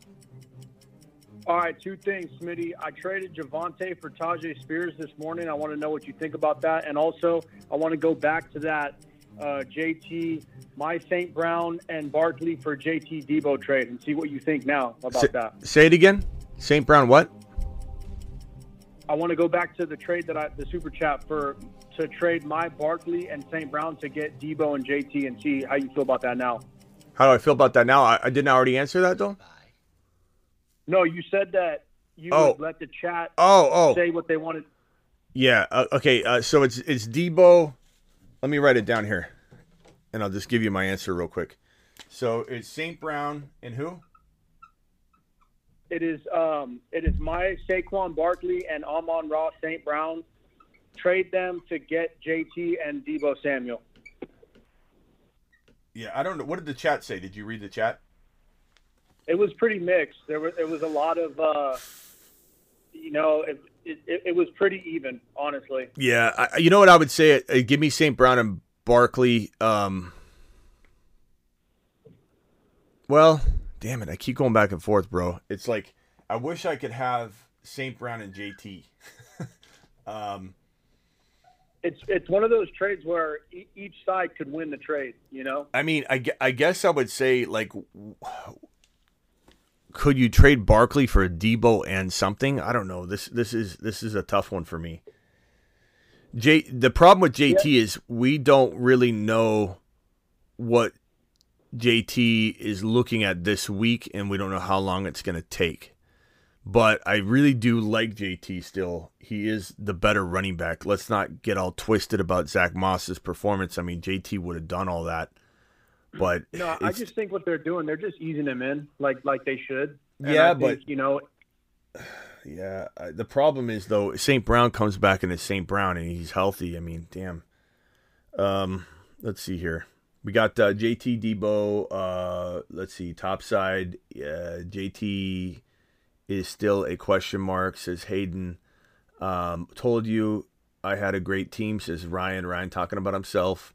All right, two things, Smitty. I traded Javonte for Tyjae Spears this morning. I want to know what you think about that, and also I want to go back to that uh, JT, my St. Brown, and Barkley for JT Deebo trade, and see what you think now about Say, that. say it again. St. Brown, what? I want to go back to the trade that I, the super chat for to trade my Barkley and St. Brown to get Deebo and JT, and see how you feel about that now. How do I feel about that now? I, I didn't already answer that though. No, you said that you Oh. would let the chat Oh, oh. say what they wanted. Yeah. Uh, okay. Uh, so it's it's Deebo. Let me write it down here, and I'll just give you my answer real quick. So it's St. Brown and who? It is um, it is my Saquon Barkley and Amon Ross St. Brown. Trade them to get JT and Deebo Samuel. Yeah, I don't know. What did the chat say? Did you read the chat? It was pretty mixed. There was there was a lot of uh, you know it, it, it was pretty even, honestly. Yeah. I, you know what I would say? Uh, give me St. Brown and Barkley. Um, well, damn it! I keep going back and forth, bro. It's like I wish I could have St. Brown and JT. um, It's it's one of those trades where e- each side could win the trade. You know. I mean, I, I guess I would say like, could you trade Barkley for a Deebo and something? I don't know. This this is this is a tough one for me. J the problem with JT is we don't really know what JT is looking at this week, and we don't know how long it's going to take. But I really do like JT still. He is the better running back. Let's not get all twisted about Zach Moss's performance. I mean, JT would have done all that. But No, I just think what they're doing, they're just easing him in like like they should. And Yeah, think, but- you know, Yeah, the problem is though St. Brown comes back and it's St. Brown and he's healthy. I mean, damn. Um, let's see here. We got uh, JT Deebo. Uh, let's see, topside. Uh, JT is still a question mark. Says Hayden. Um, told you I had a great team. Says Ryan. Ryan talking about himself.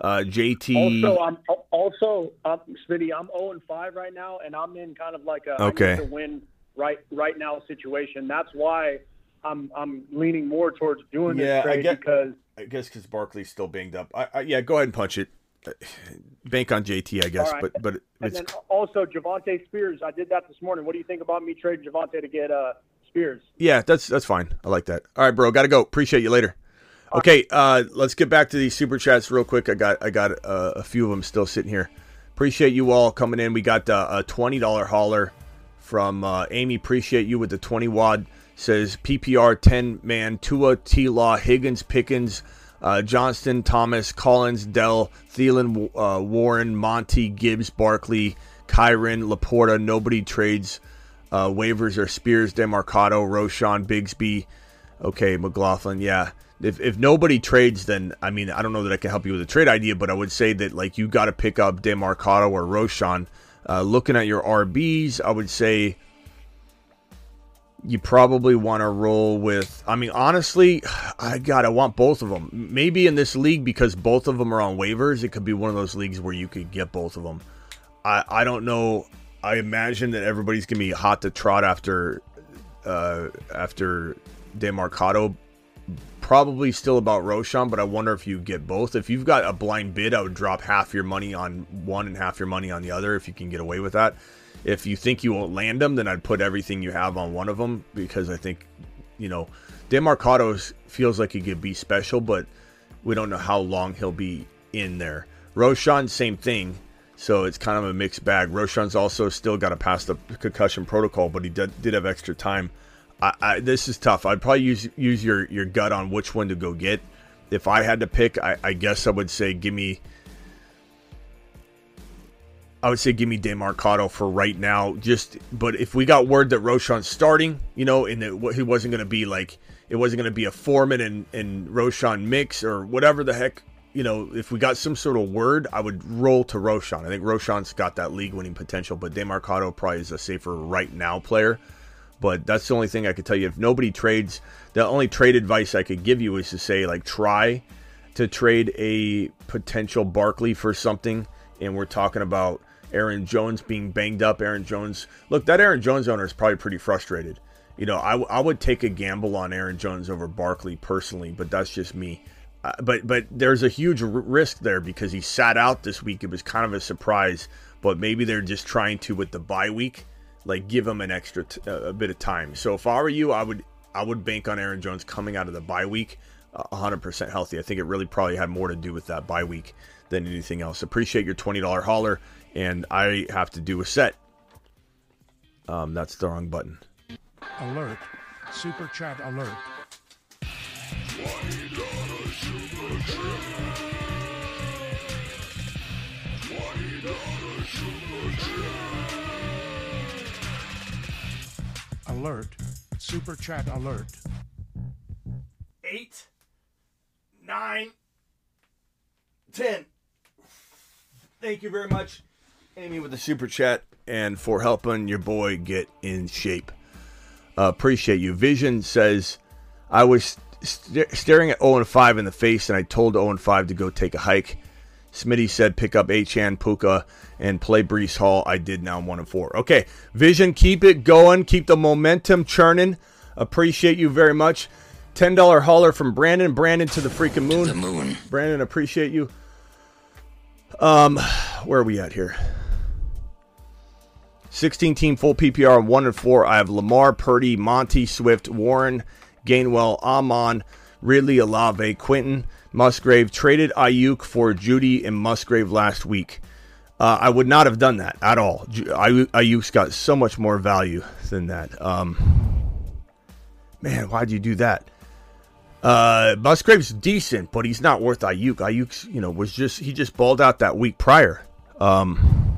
Uh, JT. Also, I'm also um, Smitty. I'm 0 and 5 right now, and I'm in kind of like a Okay. to win right right now situation. That's why I'm I'm leaning more towards doing yeah, this trade I get because I guess because Barkley's still banged up. I, I, yeah, go ahead and punch it. Bank on JT, I guess, right. but but and it's then also Javonte Spears. I did that this morning. What do you think about me trading Javonte to get uh, Spears? Yeah, that's that's fine. I like that. All right, bro, got to go. Appreciate you later. Okay, uh, let's get back to these super chats real quick. I got I got uh, a few of them still sitting here. Appreciate you all coming in. We got uh, a twenty dollar hauler from uh, Amy. Appreciate you with the twenty wad. Says PPR ten man Tua T Law Higgins Pickens. Uh, Johnston, Thomas, Collins, Dell, Thielen, uh, Warren, Monty, Gibbs, Barkley, Kyren, Laporta. Nobody trades uh, waivers or Spears, Demercado, Roschon, Bigsby. Okay, McLaughlin. Yeah. If, if nobody trades, then I mean I don't know that I can help you with a trade idea, but I would say that like you got to pick up Demercado or Roschon. Uh, looking at your RBs, I would say you probably want to roll with. I mean, honestly, I got I want both of them. Maybe in this league because both of them are on waivers, it could be one of those leagues where you could get both of them. I I don't know. I imagine that everybody's gonna be hot to trot after uh, after Demercado. Probably still about Roschon, but I wonder if you get both. If you've got a blind bid, I would drop half your money on one and half your money on the other if you can get away with that. If you think you won't land them, then I'd put everything you have on one of them because I think, you know, Demercado feels like he could be special, but we don't know how long he'll be in there. Roschon, same thing. So it's kind of a mixed bag. Roschon's also still got to pass the concussion protocol, but he did, did have extra time. I, I, this is tough. I'd probably use use your, your gut on which one to go get. If I had to pick, I, I guess I would say give me. I would say give me Demercado for right now. Just, but if we got word that Roschon's starting, you know, and that he wasn't going to be like it wasn't going to be a Foreman and and Roschon mix or whatever the heck, you know, if we got some sort of word, I would roll to Roschon. I think Roschon's got that league winning potential, but Demercado probably is a safer right now player. But that's the only thing I could tell you. If nobody trades, the only trade advice I could give you is to say, like, try to trade a potential Barkley for something. And we're talking about Aaron Jones being banged up. Aaron Jones, look, that Aaron Jones owner is probably pretty frustrated. You know, I, w- I would take a gamble on Aaron Jones over Barkley personally, but that's just me. Uh, but but there's a huge r- risk there because he sat out this week. It was kind of a surprise, but maybe they're just trying to with the bye week, like give him an extra t- a bit of time. So if I were you, I would I would bank on Aaron Jones coming out of the bye week uh, 100% healthy. I think it really probably had more to do with that bye week than anything else. Appreciate your $20 holler, and I have to do a set. Um, that's the wrong button. Alert. Super chat alert. Alert. Super chat alert. Eight, nine, ten. Thank you very much, Amy, with the super chat and for helping your boy get in shape. Uh, appreciate you. Vision says, I was st- staring at 0 and 5 in the face, and I told 0 and 5 to go take a hike. Smitty said, pick up Achane Puka and play Breece Hall. I did now I'm 1 and 4. Okay, Vision, keep it going. Keep the momentum churning. Appreciate you very much. $10 hauler from Brandon. Brandon to the freaking moon. the moon. Brandon, appreciate you. Um, where are we at here? 16 team full PPR on 1 and 4. I have Lamar, Purdy, Monty, Swift, Warren, Gainwell, Amon, Ridley, Olave, Quinton, Musgrave. Traded Aiyuk for Jeudy and Musgrave last week. Uh, I would not have done that at all. Aiyuk's got so much more value than that. Um, man, why'd you do that? Uh, Musgrave's decent, but he's not worth Aiyuk. Aiyuk's, you know, was just he just balled out that week prior. Um,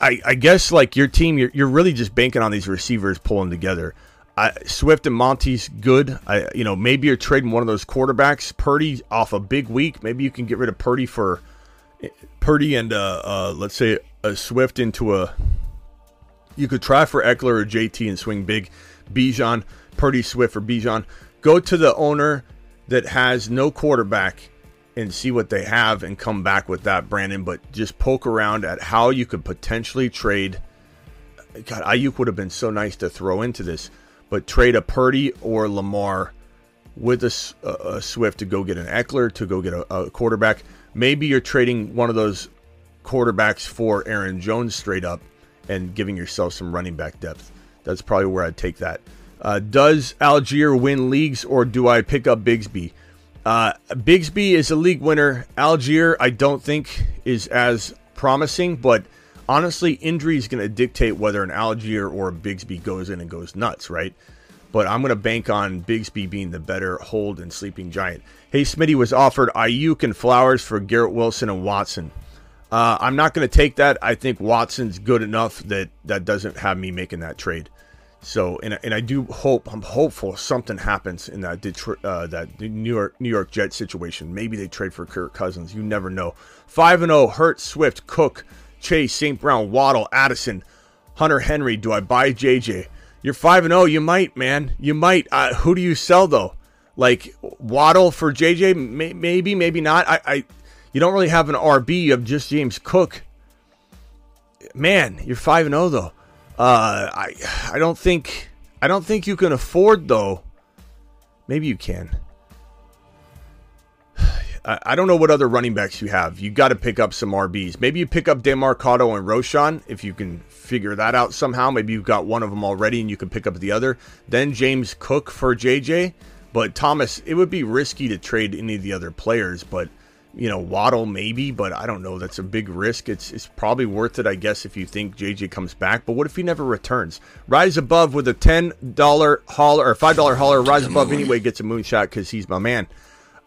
I, I, guess like your team, you're, you're really just banking on these receivers pulling together. I, Swift and Monty's good. I, you know, maybe you're trading one of those quarterbacks. Purdy off a big week. Maybe you can get rid of Purdy for Purdy and uh, uh, let's say a Swift into a. You could try for Ekeler or JT and swing big. Bijan, Purdy, Swift or Bijan. Go to the owner that has no quarterback and see what they have and come back with that, Brandon. But just poke around at how you could potentially trade. God, Aiyuk would have been so nice to throw into this, but trade a Purdy or Lamar with a Swift to go get an Ekeler to go get a, a quarterback. Maybe you're trading one of those quarterbacks for Aaron Jones straight up and giving yourself some running back depth. That's probably where I'd take that. Uh, does Allgeier win leagues or do I pick up Bigsby? Uh, Bigsby is a league winner. Allgeier, I don't think, is as promising, but honestly, injury is going to dictate whether an Allgeier or a Bigsby goes in and goes nuts, right? But I'm going to bank on Bigsby being the better hold and sleeping giant. Hey, Smitty was offered Aiyuk and Flowers for Garrett Wilson and Watson. Uh, I'm not going to take that. I think Watson's good enough that that doesn't have me making that trade. So, and, and I do hope, I'm hopeful something happens in that Detroit, uh, that New York, New York Jet situation. Maybe they trade for Kirk Cousins. You never know. Five and zero. Hurt, Swift, Cook, Chase, St. Brown, Waddle, Addison, Hunter Henry. Do I buy JJ? You're five and zero. You might, man. You might. Uh, who do you sell though? Like Waddle for JJ? May, maybe, maybe not. I, I, you don't really have an RB. You have just James Cook. Man, you're five and zero though. Uh, I I don't think I don't think you can afford though. Maybe you can. I, I don't know what other running backs you have. You got to pick up some RBs. Maybe you pick up Demercado and Roschon if you can figure that out somehow. Maybe you've got one of them already and you can pick up the other. Then James Cook for JJ. But Thomas, it would be risky to trade any of the other players. But you know, Waddle maybe, but I don't know. That's a big risk. It's it's probably worth it, I guess, if you think JJ comes back. But what if he never returns? Rise above with a ten dollar hauler or five dollar hauler. Rise above anyway gets a moonshot because he's my man.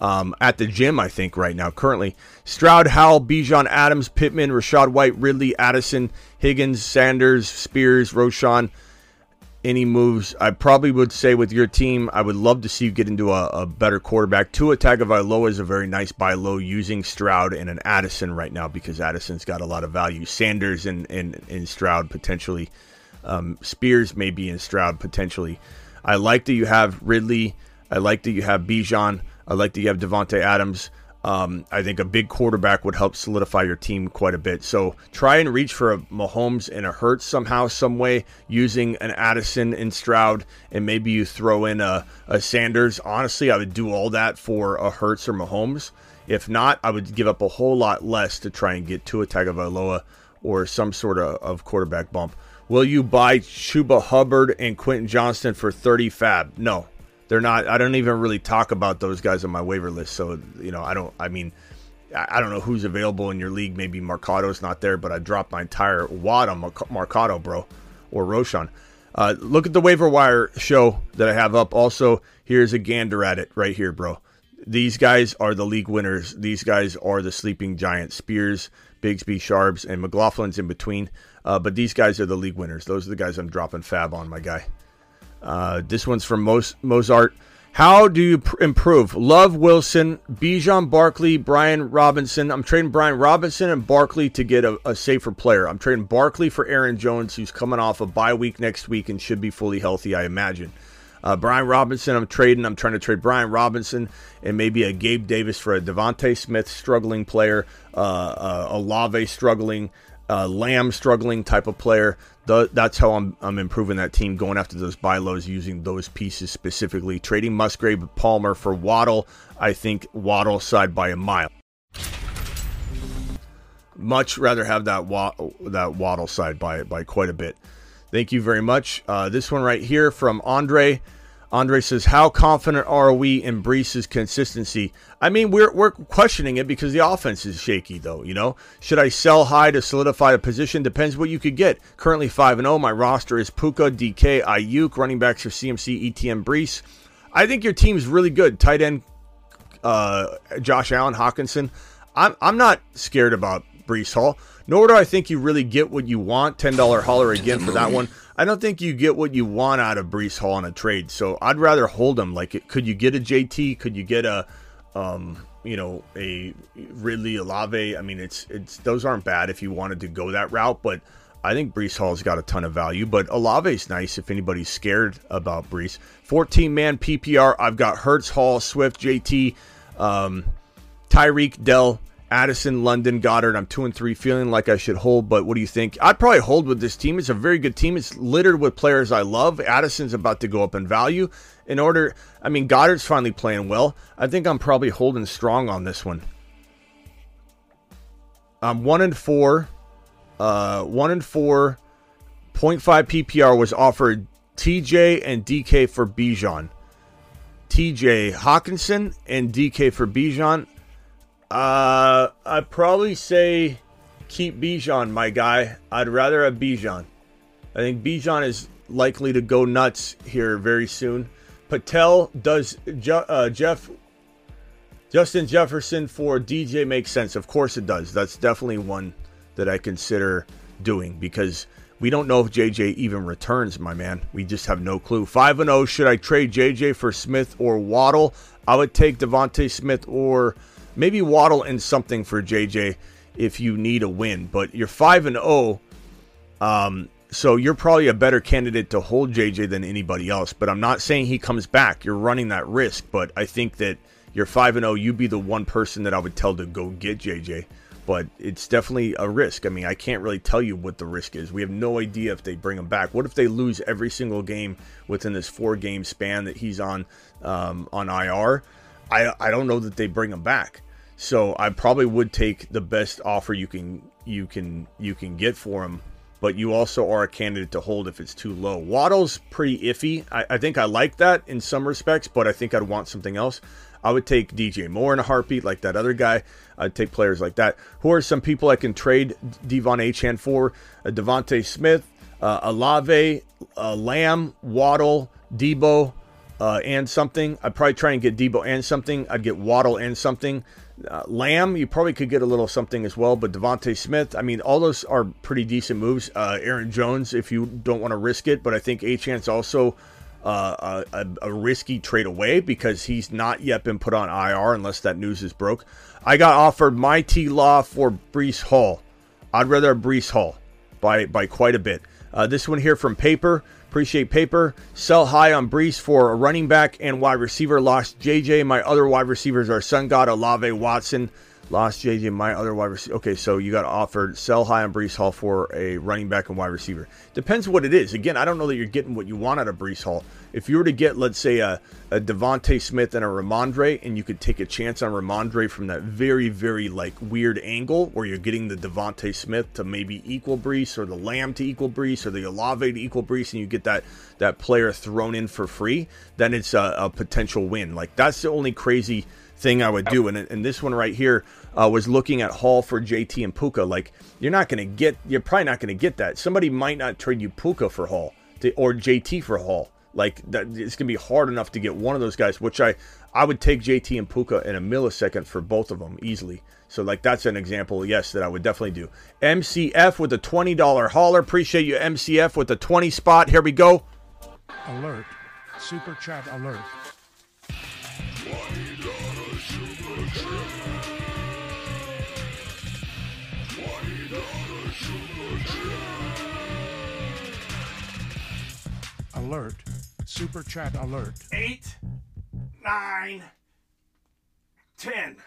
Um, at the gym, I think right now currently. Stroud, Howell, Bijan, Adams, Pittman, Rashad White, Ridley, Addison, Higgins, Sanders, Spears, Roschon. Any moves? I probably would say with your team, I would love to see you get into a, a better quarterback. Tua Tagovailoa is a very nice buy low using Stroud and an Addison right now because Addison's got a lot of value. Sanders and and, and Stroud potentially. Um, Spears maybe in Stroud potentially. I like that you have Ridley. I like that you have Bijan. I like that you have Davante Adams. Um, I think a big quarterback would help solidify your team quite a bit. So try and reach for a Mahomes and a Hurts somehow, some way, using an Addison and Stroud, and maybe you throw in a, a Sanders. Honestly, I would do all that for a Hurts or Mahomes. If not, I would give up a whole lot less to try and get to Tua Tagovailoa or some sort of, of quarterback bump. Will you buy Chuba Hubbard and Quentin Johnston for 30 FAAB? No, they're not. I don't even really talk about those guys on my waiver list. So, you know, I don't, I mean, I don't know who's available in your league. Maybe Mercado's not there, but I dropped my entire wad on Mercado, bro, or Roschon. Uh, look at the waiver wire show that I have up. Also, here's a gander at it right here, bro. These guys are the league winners. These guys are the sleeping giants. Spears, Bigsby, Sharps, and McLaughlin's in between. Uh, but these guys are the league winners. Those are the guys I'm dropping FAAB on, my guy. Uh, this one's from Mozart. How do you pr- improve? Love Wilson, Bijan Barkley, Brian Robinson. I'm trading Brian Robinson and Barkley to get a, a, safer player. I'm trading Barkley for Aaron Jones, who's coming off a bye week next week and should be fully healthy, I imagine. Uh, Brian Robinson, I'm trading. I'm trying to trade Brian Robinson and maybe a Gabe Davis for a DeVonta Smith struggling player, uh, uh, Olave struggling, Lamb struggling type of player. The, that's how I'm, I'm improving that team, going after those buy lows, using those pieces specifically. Trading Musgrave Palmer for Waddle. I think Waddle side by a mile. Much rather have that that Waddle side by by quite a bit. Thank you very much. Uh, this one right here from Andre. Andre says, "How confident are we in Breece's consistency?" I mean, we're we're questioning it because the offense is shaky, though. You know, should I sell high to solidify a position? Depends what you could get. Currently five and zero. Oh. My roster is Puka, DK, Aiyuk, running backs for CMC, ETM, Breece. I think your team's really good. Tight end, uh, Josh Allen, Hockenson. I'm I'm not scared about Breece Hall. Nor do I think you really get what you want. Ten dollar holler again for that one. I don't think you get what you want out of Breece Hall in a trade. So I'd rather hold him. Like, could you get a JT? Could you get a, um, you know, a Ridley Olave? I mean, it's it's those aren't bad if you wanted to go that route, but I think Breece Hall's got a ton of value. But Olave's nice if anybody's scared about Breece. 14 man PPR. I've got Hurts, Hall, Swift, JT, um, Tyreek, Dell. Addison, London, Goedert. I'm two and three, feeling like I should hold. But what do you think? I'd probably hold with this team. It's a very good team. It's littered with players I love. Addison's about to go up in value. In order, I mean, Goedert's finally playing well. I think I'm probably holding strong on this one. I'm one and four. Uh, one and four. 0.5 PPR was offered TJ and DK for Bijan. TJ Hockenson and DK for Bijan. Uh, I'd probably say keep Bijan, my guy. I'd rather have Bijan. I think Bijan is likely to go nuts here very soon. Patel does uh, Jeff Justin Jefferson for DJ makes sense. Of course it does. That's definitely one that I consider doing because we don't know if JJ even returns, my man. We just have no clue. 5 and 0, should I trade JJ for Smith or Waddle? I would take DeVonta Smith or maybe Waddle and something for JJ if you need a win. But you're five and zero, oh, um, so you're probably a better candidate to hold JJ than anybody else. But I'm not saying he comes back. You're running that risk. But I think that you're five and zero. Oh, you'd be the one person that I would tell to go get JJ. But it's definitely a risk. I mean, I can't really tell you what the risk is. We have no idea if they bring him back. What if they lose every single game within this four game span that he's on um, on IR? I I don't know that they bring him back. So I probably would take the best offer you can you can you can get for him. But you also are a candidate to hold if it's too low. Waddle's pretty iffy. I, I think I like that in some respects, but I think I'd want something else. I would take DJ Moore in a heartbeat, like that other guy. I'd take players like that. Who are some people I can trade De'Von Achane for? Uh, DeVonta Smith, uh, Olave, uh, Lamb, Waddle, Deebo, uh, and something. I'd probably try and get Deebo and something. I'd get Waddle and something. Uh, Lamb, you probably could get a little something as well, but DeVonta Smith, I mean, all those are pretty decent moves. Uh, Aaron Jones, if you don't want to risk it, but I think Achane's also uh, a, a, risky trade away because he's not yet been put on IR unless that news is broke. I got offered my T Law for Breece Hall. I'd rather Breece Hall by by quite a bit. Uh, this one here from Paper. Appreciate paper. Sell high on Breece for a running back and wide receiver. Lost JJ. My other wide receivers are Sun God, Olave, Watson. Lost JJ. My other wide receiver. Okay, so you got offered sell high on Breece Hall for a running back and wide receiver. Depends what it is. Again, I don't know that you're getting what you want out of Breece Hall. If you were to get, let's say, a, a DeVonta Smith and a Rhamondre, and you could take a chance on Rhamondre from that very, very like weird angle where you're getting the DeVonta Smith to maybe equal Breece, or the Lamb to equal Breece, or the Olave to equal Breece, and you get that that player thrown in for free, then it's a, a potential win. Like that's the only crazy thing I would do. And, and this one right here uh, was looking at Hall for JT and Puka. Like you're not going to get, you're probably not going to get that. Somebody might not trade you Puka for Hall to, or JT for Hall. Like that, it's going to be hard enough to get one of those guys. Which I, I would take JT and Puka in a millisecond for both of them easily. So like that's an example, yes, that I would definitely do. MCF with a twenty dollar hauler. Appreciate you, MCF with the twenty spot. Here we go. Alert. Super chat alert. Alert. Super chat alert. Eight, nine, ten.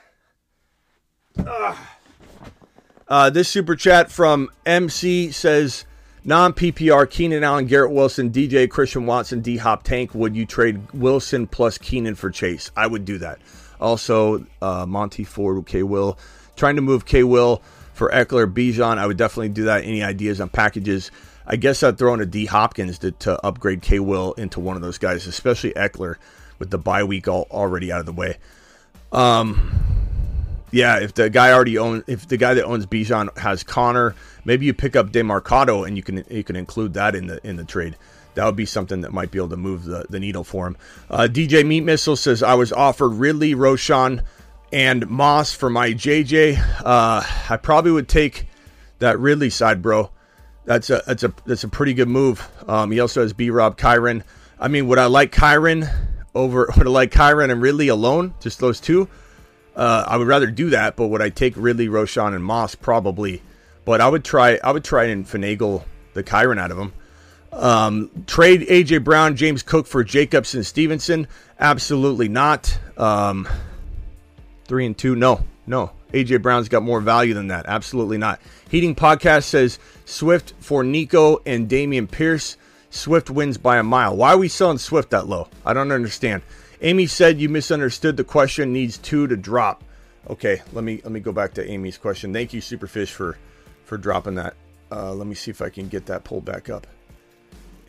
Uh, this super chat from MC says non PPR Keenan Allen, Garrett Wilson, DJ Christian Watson, D Hop Tank. Would you trade Wilson plus Keenan for Chase? I would do that. Also, uh, Monty Ford, K Will, trying to move K Will for Ekeler, Bijan. I would definitely do that. Any ideas on packages? I guess I'd throw in a D Hopkins to, to upgrade K Will into one of those guys, especially Ekeler with the bye week all, already out of the way. Um, yeah, if the guy already owns, if the guy that owns Bijan has Conner, maybe you pick up Demercado and you can you can include that in the in the trade. That would be something that might be able to move the, the needle for him. Uh, DJ Meat Missile says I was offered Ridley, Roschon, and Moss for my JJ. Uh, I probably would take that Ridley side, bro. That's a that's a that's a pretty good move. Um, he also has B Rob Kyren. I mean, would I like Kyren over? Would I like Kyren and Ridley alone? Just those two? Uh, I would rather do that, but would I take Ridley, Roschon, and Moss? Probably. But I would try. I would try and finagle the Kyron out of him. Um, trade AJ Brown, James Cook for Jacobson Stevenson? Absolutely not. Um, three and two? No, no. AJ Brown's got more value than that. Absolutely not. Heating Podcast says Swift for Nico and Dameon Pierce. Swift wins by a mile. Why are we selling Swift that low? I don't understand. Amy said you misunderstood the question. Needs two to drop. Okay, let me let me go back to Amy's question. Thank you, Superfish, for for dropping that. Uh, let me see if I can get that pulled back up.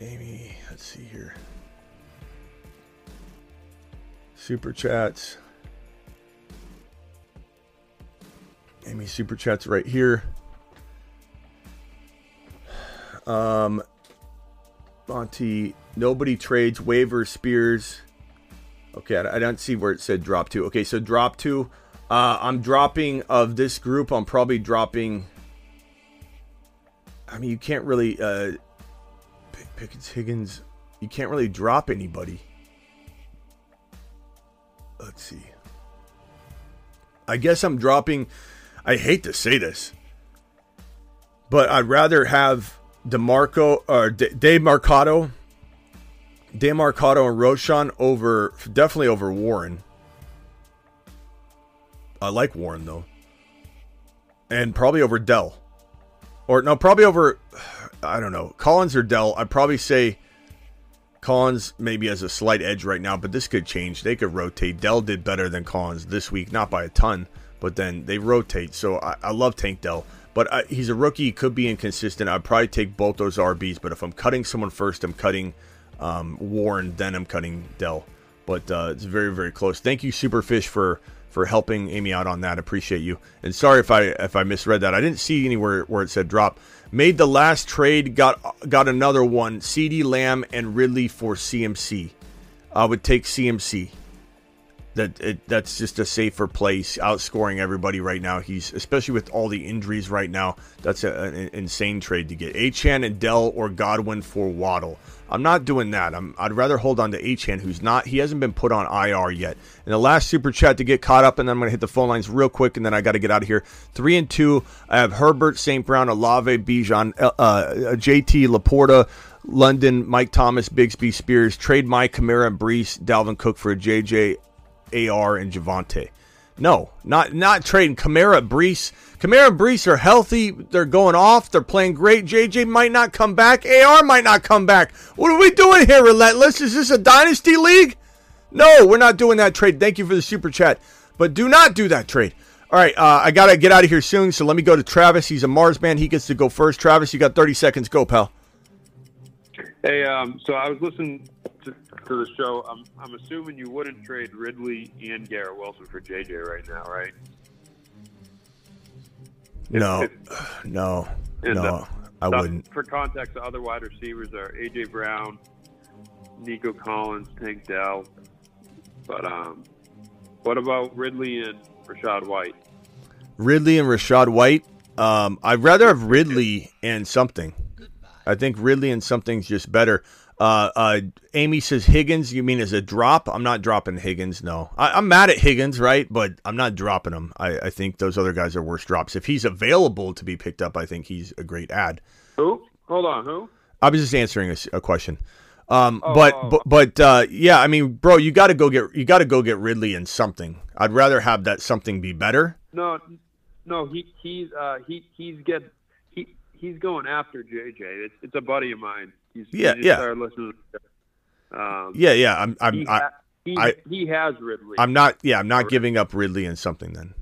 Amy, let's see here. Super chats. Amy super chats right here. Um, Monty, nobody trades waiver Spears. Okay, I, don't see where it said drop two. Okay, so drop two. Uh, I'm dropping of this group. I'm probably dropping. I mean, you can't really uh, Pickens, Higgins. You can't really drop anybody. Let's see. I guess I'm dropping. I hate to say this, but I'd rather have DeMarco or De, De Marcado, Demercado and Roschon over definitely over Warren. I like Warren though, and probably over Dell, or no, probably over. I don't know Collins or Dell. I'd probably say Collins maybe has a slight edge right now, but this could change. They could rotate. Dell did better than Collins this week, not by a ton, but then they rotate. So I, I love Tank Dell, but I, he's a rookie. He could be inconsistent. I'd probably take both those RBs, but if I'm cutting someone first, I'm cutting um, Warren, then I'm cutting Dell. But uh, it's very, very close. Thank you, Superfish, for for helping Amy out on that. Appreciate you. And sorry if I if I misread that. I didn't see anywhere where it said drop. Made the last trade, got got another one. CD Lamb and Ridley for CMC. I would take CMC. That it, that's just a safer place, outscoring everybody right now. He's especially with all the injuries right now. That's a, an insane trade to get. Achane and Dell or Godwin for Waddle. I'm not doing that. I'm, I'd rather hold on to Achane, who's not. He hasn't been put on IR yet. And the last super chat to get caught up, and then I'm going to hit the phone lines real quick, and then I got to get out of here. Three and two. I have Herbert, St. Brown, Olave, Bijan, uh, uh, JT, Laporta, London, Mike Thomas, Bigsby, Spears. Trade Mike, Kamara, and Breece, Dalvin Cook for a JJ, AR, and Javonte. No, not not trading Kamara, Breece. Kamara Breece are healthy. They're going off. They're playing great. JJ might not come back. AR might not come back. What are we doing here, Relentless? Is this a dynasty league? No, we're not doing that trade. Thank you for the super chat. But do not do that trade. All right, uh, I got to get out of here soon. So let me go to Travis. He's a Mars man. He gets to go first. Travis, you got 30 seconds. Go, pal. Hey, um, so I was listening to, to the show. I'm, I'm assuming you wouldn't trade Ridley and Garrett Wilson for JJ right now, right? No, If- no, no, uh, I wouldn't. For context, the other wide receivers are AJ Brown, Nico Collins, Tank Dell. But um, what about Ridley and Rachaad White? Ridley and Rachaad White. Um, I'd rather have Ridley and something. I think Ridley and something's just better. Uh, uh, Amy says Higgins. You mean as a drop? I'm not dropping Higgins. No, I, I'm mad at Higgins, right? But I'm not dropping him. I, I think those other guys are worse drops. If he's available to be picked up, I think he's a great ad. Who? Hold on, who? I was just answering a question. Um, Oh, but, oh. but but uh, yeah, I mean, bro, you got to go get you got to go get Ridley and something. I'd rather have that something be better. No, no, he he's uh, he he's get he he's going after JJ. It's it's a buddy of mine. He's, Yeah, he just yeah. Um, Yeah, yeah. I'm I'm he, I, ha- he, I he has Ridley. I'm not. Yeah, I'm not giving up Ridley and something then.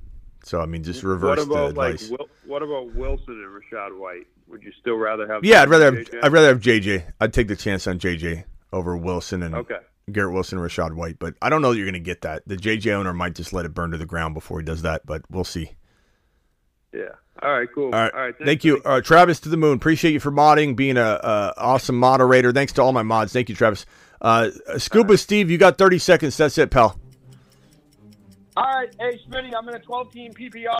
So I mean, just reverse what about the like advice. Wil- what about Wilson and Rachaad White? Would you still rather have? yeah, I'd rather have, I'd rather have JJ. I'd take the chance on JJ over Wilson and Okay. Garrett Wilson and Rachaad White. But I don't know that you're going to get that. The JJ owner might just let it burn to the ground before he does that. But we'll see. Yeah. All right. Cool. All right. All right. Thank you, uh, Travis to the moon. Appreciate you for modding, being a, a awesome moderator. Thanks to all my mods. Thank you, Travis. Uh, Scuba Steve, you got 30 seconds. That's it, pal. All right, hey Smitty, I'm in a 12 team PPR.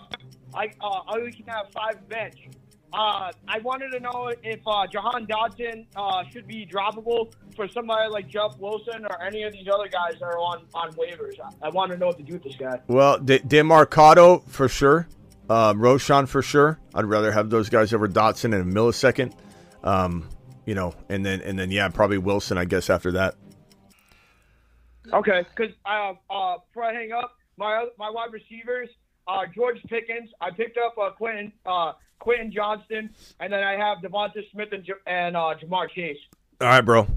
I uh, I only can have five bench. Uh, I wanted to know if uh, Jahan Dotson uh, should be droppable for somebody like Jeff Wilson or any of these other guys that are on, on waivers. I, I want to know what to do with this guy. Well, De- Demercado for sure. Um, Roschon for sure. I'd rather have those guys over Dotson in a millisecond. Um, you know, and then and then yeah, probably Wilson. I guess after that. Okay, because uh, uh, before I hang up, my my wide receivers, uh, George Pickens. I picked up uh, Quentin uh, Quentin Johnston, and then I have DeVonta Smith and, J- and uh, Ja'Marr Chase. All right, bro.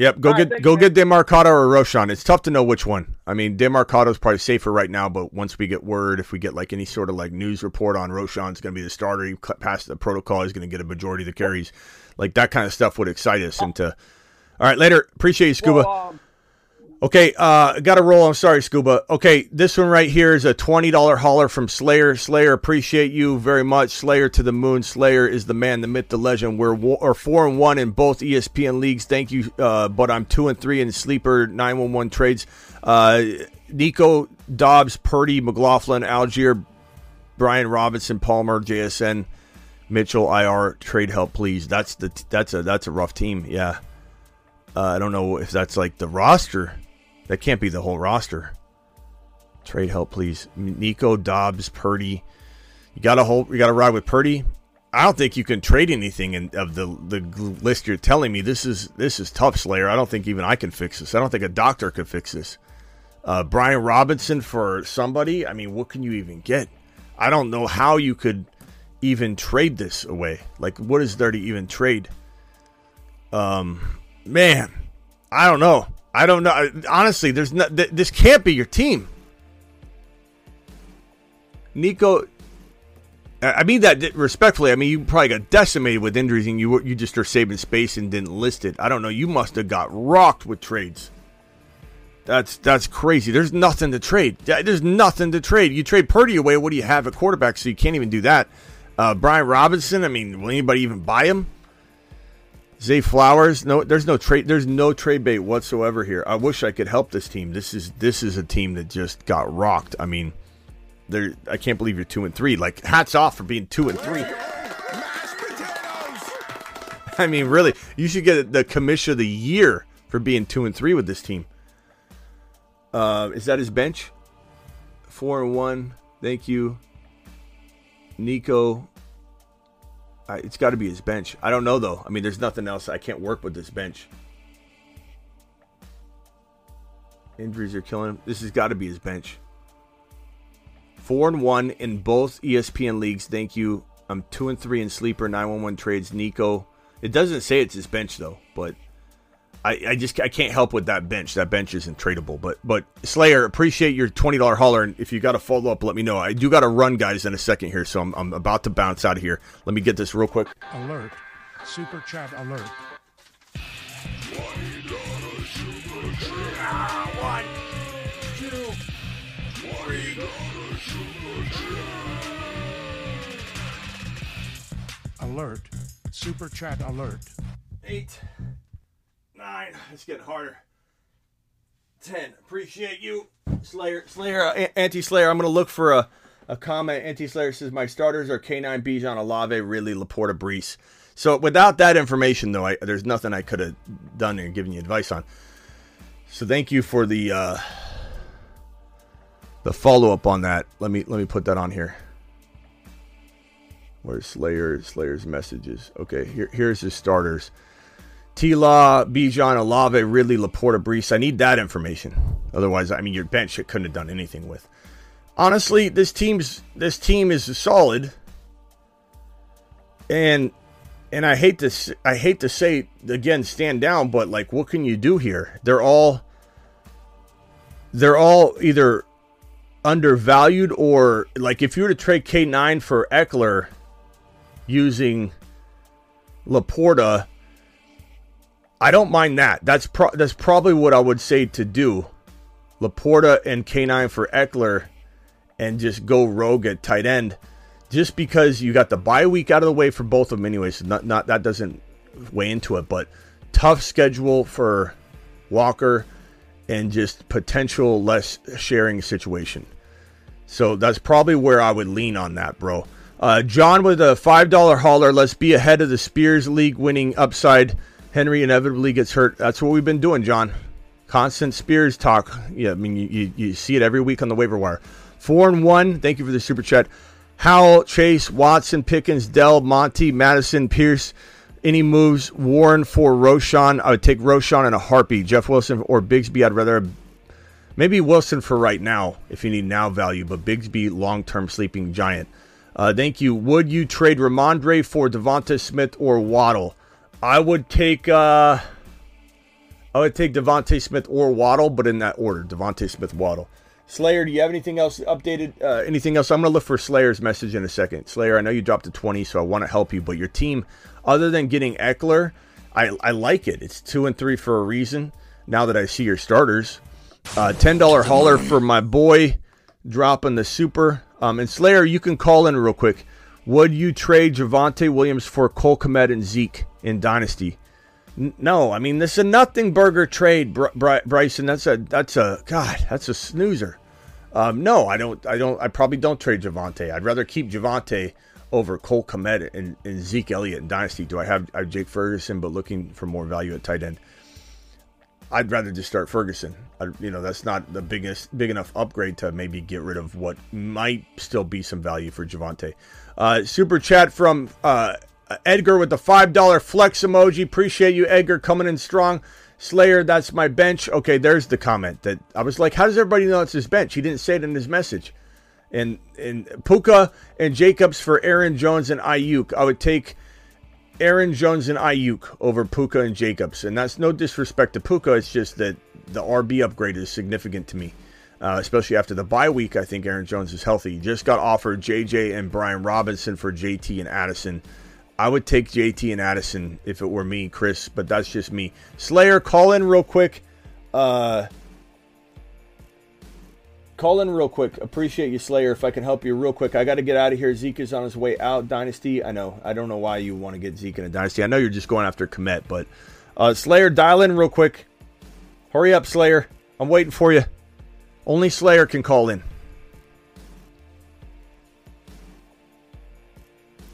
Yep, go All right, get thanks, go man. get Demercado or Roschon. It's tough to know which one. I mean, Demercado's probably safer right now, but once we get word, if we get like any sort of like news report on Roschon's going to be the starter, he cut past the protocol, he's going to get a majority of the carries. Like that kind of stuff would excite us into. All right, later. Appreciate you, Scuba. Well, um, Okay, uh, got to roll. I'm sorry, Scuba. Okay, this one right here is a twenty dollar hauler from Slayer. Slayer, appreciate you very much. Slayer to the moon. Slayer is the man, the myth, the legend. We're or four and one in both ESPN leagues. Thank you, uh, but I'm two and three in sleeper nine one one trades. Uh, Nico Dobbs, Purdy, McLaughlin, Allgeier, Brian Robinson, Palmer, JSN, Mitchell, IR. Trade help, please. That's the that's a that's a rough team. Yeah. Uh, I don't know if that's like the roster. That can't be the whole roster. Trade help, please. Nico Dobbs, Purdy. You got to hold. You got to ride with Purdy. I don't think you can trade anything in, of the the list you're telling me. This is this is tough, Slayer. I don't think even I can fix this. I don't think a doctor could fix this. Uh, Brian Robinson for somebody. I mean, what can you even get? I don't know how you could even trade this away. Like, what is there to even trade? Um, man, I don't know. I don't know. Honestly, there's no, th- this can't be your team. Nico, I mean that respectfully. I mean you probably got decimated with injuries, and you you just are saving space and didn't list it. I don't know. You must have got rocked with trades. That's that's crazy. There's nothing to trade. There's nothing to trade. You trade Purdy away. What do you have at quarterback? So you can't even do that. Uh, Brian Robinson. I mean, will anybody even buy him? Zay Flowers, no, there's no trade. There's no trade bait whatsoever here. I wish I could help this team. This is this is a team that just got rocked. I mean, there. I can't believe you're two and three. Like, hats off for being two and three. I mean, really, you should get the commission of the year for being two and three with this team. Uh, is that his bench? Four and one. Thank you, Nico. I, it's got to be his bench. I don't know though. I mean, there's nothing else. I can't work with this bench. Injuries are killing him. This has got to be his bench. Four and one in both ESPN leagues. Thank you. I'm two and three in sleeper 911 trades. Nico. It doesn't say it's his bench though, but I, I just I can't help with that bench. That bench isn't tradable. But but Slayer, appreciate your twenty dollar holler. And if you got a follow up, let me know. I do got to run, guys, in a second here, so I'm I'm about to bounce out of here. Let me get this real quick. Alert. Super chat alert. One, two, Alert. Super chat alert. eight, nine. It's getting harder. Ten. Appreciate you, Slayer. Slayer, uh, anti Slayer. I'm gonna look for a a comment. Anti Slayer says my starters are K9 Bijan Olave, Ridley, Laporta, Breece. So without that information, though, I, there's nothing I could have done and given you advice on. So thank you for the uh, the follow up on that. Let me let me put that on here. Where's Slayer? Slayer's messages. Okay, here, here's his starters. T Law, Bijan, Olave, Ridley, Laporta, Breece. I need that information. Otherwise, I mean, your bench it couldn't have done anything with. Honestly, this team's this team is solid, and and I hate to I hate to say again, stand down, but like, what can you do here? They're all they're all either undervalued or like if you were to trade K9 for Ekeler using Laporta, I don't mind that. That's pro- that's probably what I would say to do. Laporta and K9 for Ekeler and just go rogue at tight end just because you got the bye week out of the way for both of them anyway, so not, not that doesn't weigh into it, but tough schedule for Walker and just potential less sharing situation. So that's probably where I would lean on that, bro. Uh, John with a $5 hauler. Let's be ahead of the Spears League winning upside. Henry inevitably gets hurt. That's what we've been doing, John. Constant Spears talk. Yeah, I mean, you, you, see it every week on the waiver wire. Four and one. Thank you for the super chat. Howell, Chase, Watson, Pickens, Dell, Monty, Madison, Pierce. Any moves? Warren for Roschon. I would take Roschon in a heartbeat. Jeff Wilson or Bigsby. I'd rather maybe Wilson for right now if you need now value, but Bigsby long term sleeping giant. Uh, thank you. Would you trade Rhamondre for DeVonta Smith or Waddle? I would take. Uh, I would take DeVonta Smith or Waddle, but in that order: DeVonta Smith, Waddle. Slayer, do you have anything else updated? Uh, anything else? I'm gonna look for Slayer's message in a second. Slayer, I know you dropped to 20, so I want to help you, but your team, other than getting Ekeler, I I like it. It's two and three for a reason. Now that I see your starters, uh, ten dollar hauler for my boy, dropping the super. Um, and Slayer, you can call in real quick. Would you trade Javonte Williams for Cole Kmet and Zeke in Dynasty? N- No, I mean this is a nothing burger trade, Br- Bry- Bryson. That's a that's a God. That's a snoozer. Um, no, I don't. I don't. I probably don't trade Javonte. I'd rather keep Javonte over Cole Kmet and, and Zeke Elliott in Dynasty. Do I have, I have Jake Ferguson, but looking for more value at tight end? I'd rather just start Ferguson. I, you know, that's not the biggest, big enough upgrade to maybe get rid of what might still be some value for Javonte. Uh, super chat from uh, Edgar with the five dollar flex emoji. Appreciate you, Edgar, coming in strong. Slayer, that's my bench. Okay, there's the comment that I was like, how does everybody know it's his bench? He didn't say it in his message. And and Puka and Jacobs for Aaron Jones and Aiyuk. I would take Aaron Jones and Aiyuk over Puka and Jacobs. And that's no disrespect to Puka. It's just that the RB upgrade is significant to me, uh, especially after the bye week. I think Aaron Jones is healthy. Just got offered JJ and Brian Robinson for JT and Addison. I would take JT and Addison if it were me, Chris, but that's just me. Slayer, call in real quick. Uh, call in real quick. Appreciate you, Slayer. If I can help you real quick, I got to get out of here. Zeke is on his way out. Dynasty. I know. I don't know why you want to get Zeke in a dynasty. I know you're just going after Kmet, but uh, Slayer, dial in real quick. Hurry up, Slayer. I'm waiting for you. Only Slayer can call in.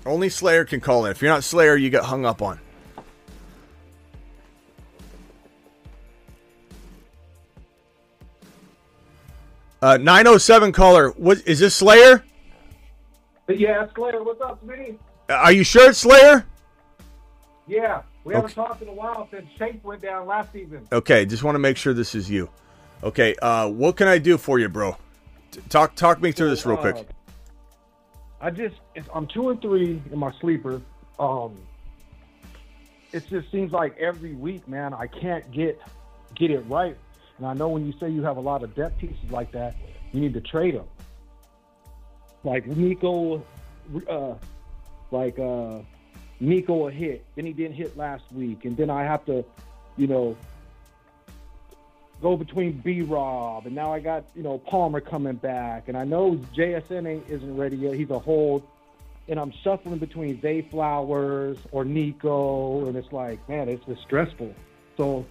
Only Slayer can call in. If you're not Slayer, you get hung up on. Uh, 907 caller. What is this Slayer? Yeah, Slayer, what's up, Smitty? Are you sure it's Slayer? Yeah, we haven't Okay. talked in a while since Chase went down last season. Okay, just want to make sure this is you. Okay, uh, what can I do for you, bro? T- Talk talk me through this real Uh, quick. I just, I'm two and three in my sleeper. Um, it just seems like every week, man, I can't get get it right. And I know when you say you have a lot of depth pieces like that, you need to trade them. Like Nico, uh, like uh, Nico a hit, then he didn't hit last week, and then I have to, you know, go between B Rob, and now I got you know Palmer coming back, and I know JSN ain't, isn't ready yet. He's a hold, and I'm shuffling between Zay Flowers or Nico, and it's like, man, it's just stressful. So,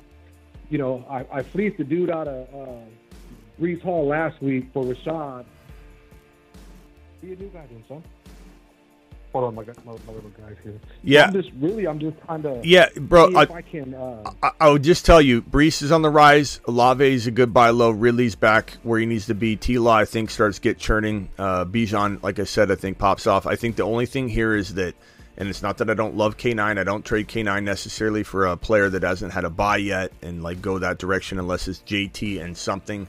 you know, I, I fleeced the dude out of uh, Breece Hall last week for Rashad. Be a new guy then, son. Hold on, my, my, my little guy's here. Yeah. I'm just really, I'm just kind of Yeah, bro, I- I, can. Uh, I, I would just tell you, Breece is on the rise. Olave is a good buy low. Ridley's back where he needs to be. T Law, I think, starts get churning. Uh, Bijan, like I said, I think pops off. I think the only thing here is that, and it's not that I don't love K9. I don't trade K9 necessarily for a player that hasn't had a buy yet and like go that direction unless it's JT and something,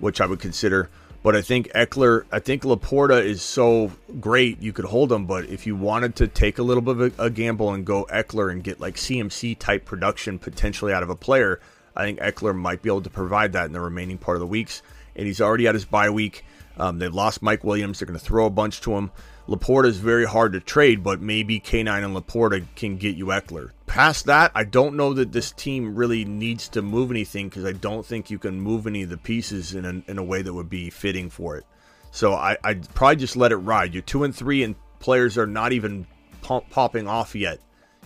which I would consider. But I think Ekeler, I think Laporta is so great you could hold him. But if you wanted to take a little bit of a, a gamble and go Ekeler and get like CMC type production potentially out of a player, I think Ekeler might be able to provide that in the remaining part of the weeks. And he's already at his bye week. Um, they've lost Mike Williams. They're going to throw a bunch to him. Laporta is very hard to trade, but maybe K9 and Laporta can get you Ekeler. Past that, I don't know that this team really needs to move anything because I don't think you can move any of the pieces in a, in a way that would be fitting for it. So I, I'd probably just let it ride. You're two and three, and players are not even pop, popping off yet.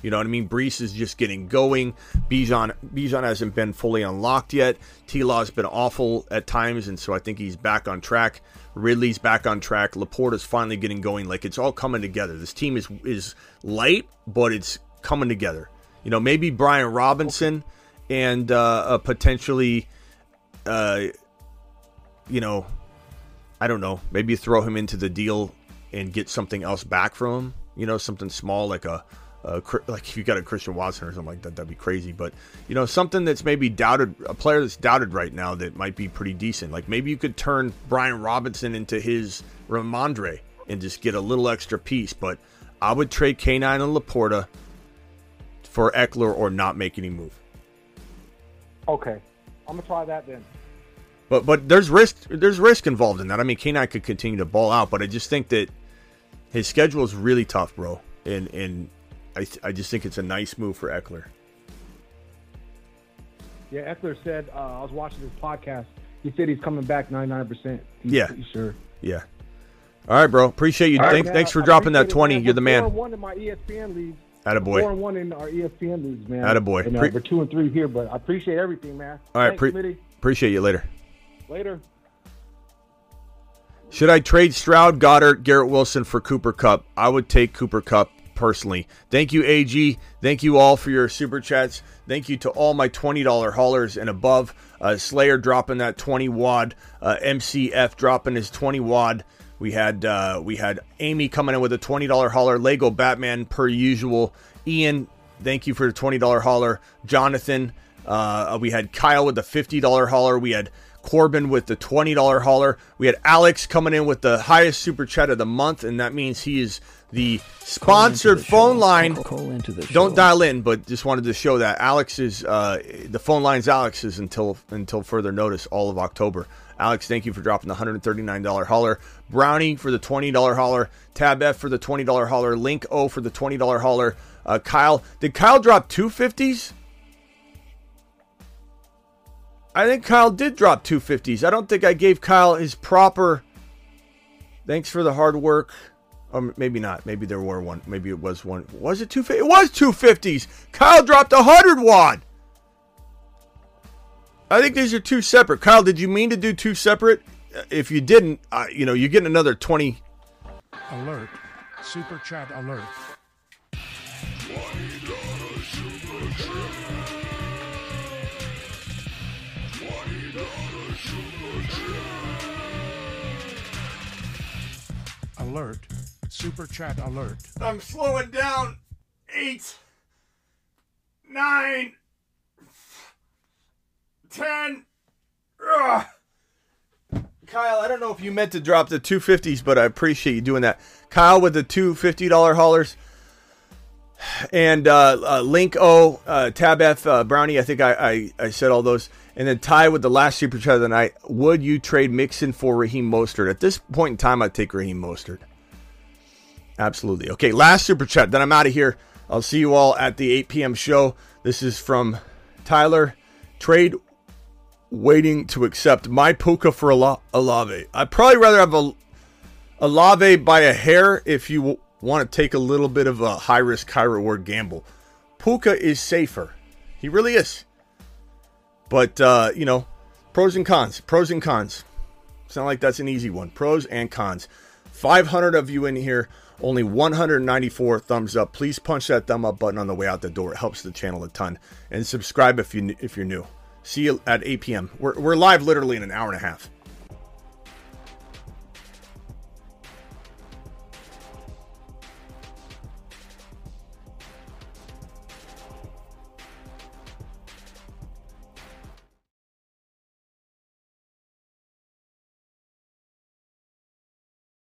You know what I mean? Breece is just getting going. Bijan Bijan hasn't been fully unlocked yet. T Law's been awful at times, and so I think he's back on track. Ridley's back on track. Laporta's finally getting going. Like it's all coming together. This team is is light, but it's coming together. You know, maybe Brian Robinson and uh, potentially, uh, you know, I don't know. Maybe throw him into the deal and get something else back from him. You know, something small like a, Cr- like if you got a Christian Watson or something like that, that'd be crazy. But you know, something that's maybe doubted, a player that's doubted right now that might be pretty decent. Like maybe you could turn Brian Robinson into his Rhamondre and just get a little extra piece. But I would trade K9 and Laporta for Ekeler or not make any move. okay, I'm gonna try that then. But but there's risk there's risk involved in that. I mean, K9 could continue to ball out, but I just think that his schedule is really tough, bro. And and I I just think it's a nice move for Ekeler. Yeah, Ekeler said uh, I was watching his podcast. He said he's coming back 99. percent Yeah. sure. Yeah. All right, bro. Appreciate you. Right, Thanks, man. thanks for I dropping that appreciate it, 20. You're the Four man. one in my ESPN leagues. Attaboy. Four and one in our ESPN leagues, man. Attaboy. And, uh, Pre- we're two and three here, but I appreciate everything, man. All right, Thanks, pre- appreciate you later. Later. Should I trade Stroud, Goedert, Garrett Wilson for Cooper Kupp? I would take Cooper Kupp personally. Thank you, AG. Thank you all for your super chats. Thank you to all my $20 haulers and above. Uh, Slayer dropping that 20 wad. Uh, MCF dropping his 20 wad. We had uh, we had Amy coming in with a $20 hauler. Lego Batman per usual. Ian, thank you for the $20 hauler. Jonathan, uh, we had Kyle with the $50 hauler. We had Corbin with the $20 hauler. We had Alex coming in with the highest super chat of the month, and that means he is the sponsored phone line. Call into the Don't dial in, but just wanted to show that Alex is uh, the phone line's Alex's until until further notice, all of October. Alex, thank you for dropping the $139 hauler. Brownie for the $20 hauler. Tab F for the $20 hauler. Link O for the $20 hauler. Uh, Kyle, did Kyle drop two fifties? I think Kyle did drop two fifties. I don't think I gave Kyle his proper. Thanks for the hard work. Or maybe not. Maybe there were one. Maybe it was one. Was it two? It was two fifties. Kyle dropped a hundred wad. I think these are two separate. Kyle, did you mean to do two separate? Uh, If you didn't, uh, you know, you're getting another twenty. Alert. Super chat alert. Alert. Super Chat alert. I'm slowing down. Eight, nine, ten. Ugh. Kyle, I don't know if you meant to drop the 250s, but I appreciate you doing that. Kyle with the two $50 haulers. And uh, uh, Link O, uh, Tab F, uh, Brownie, I think I, I, I said all those. And then Ty with the last super chat of the night. Would you trade Mixon for Raheem Mostert? At this point in time, I'd take Raheem Mostert. Absolutely. Okay, last super chat. Then I'm out of here. I'll see you all at the 8 p.m. show. This is from Tyler. Trade waiting to accept my Puka for Ala- Olave. I'd probably rather have a Olave by a hair if you w- want to take a little bit of a high risk, high reward gamble. Puka is safer. He really is. But, uh, you know, pros and cons. Pros and cons. It's not like that's an easy one. Pros and cons. 500 of you in here. Only 194 thumbs up. Please punch that thumb up button on the way out the door. It helps the channel a ton. And subscribe if you if you're new. See you at 8 p.m. We're, we're live literally in an hour and a half.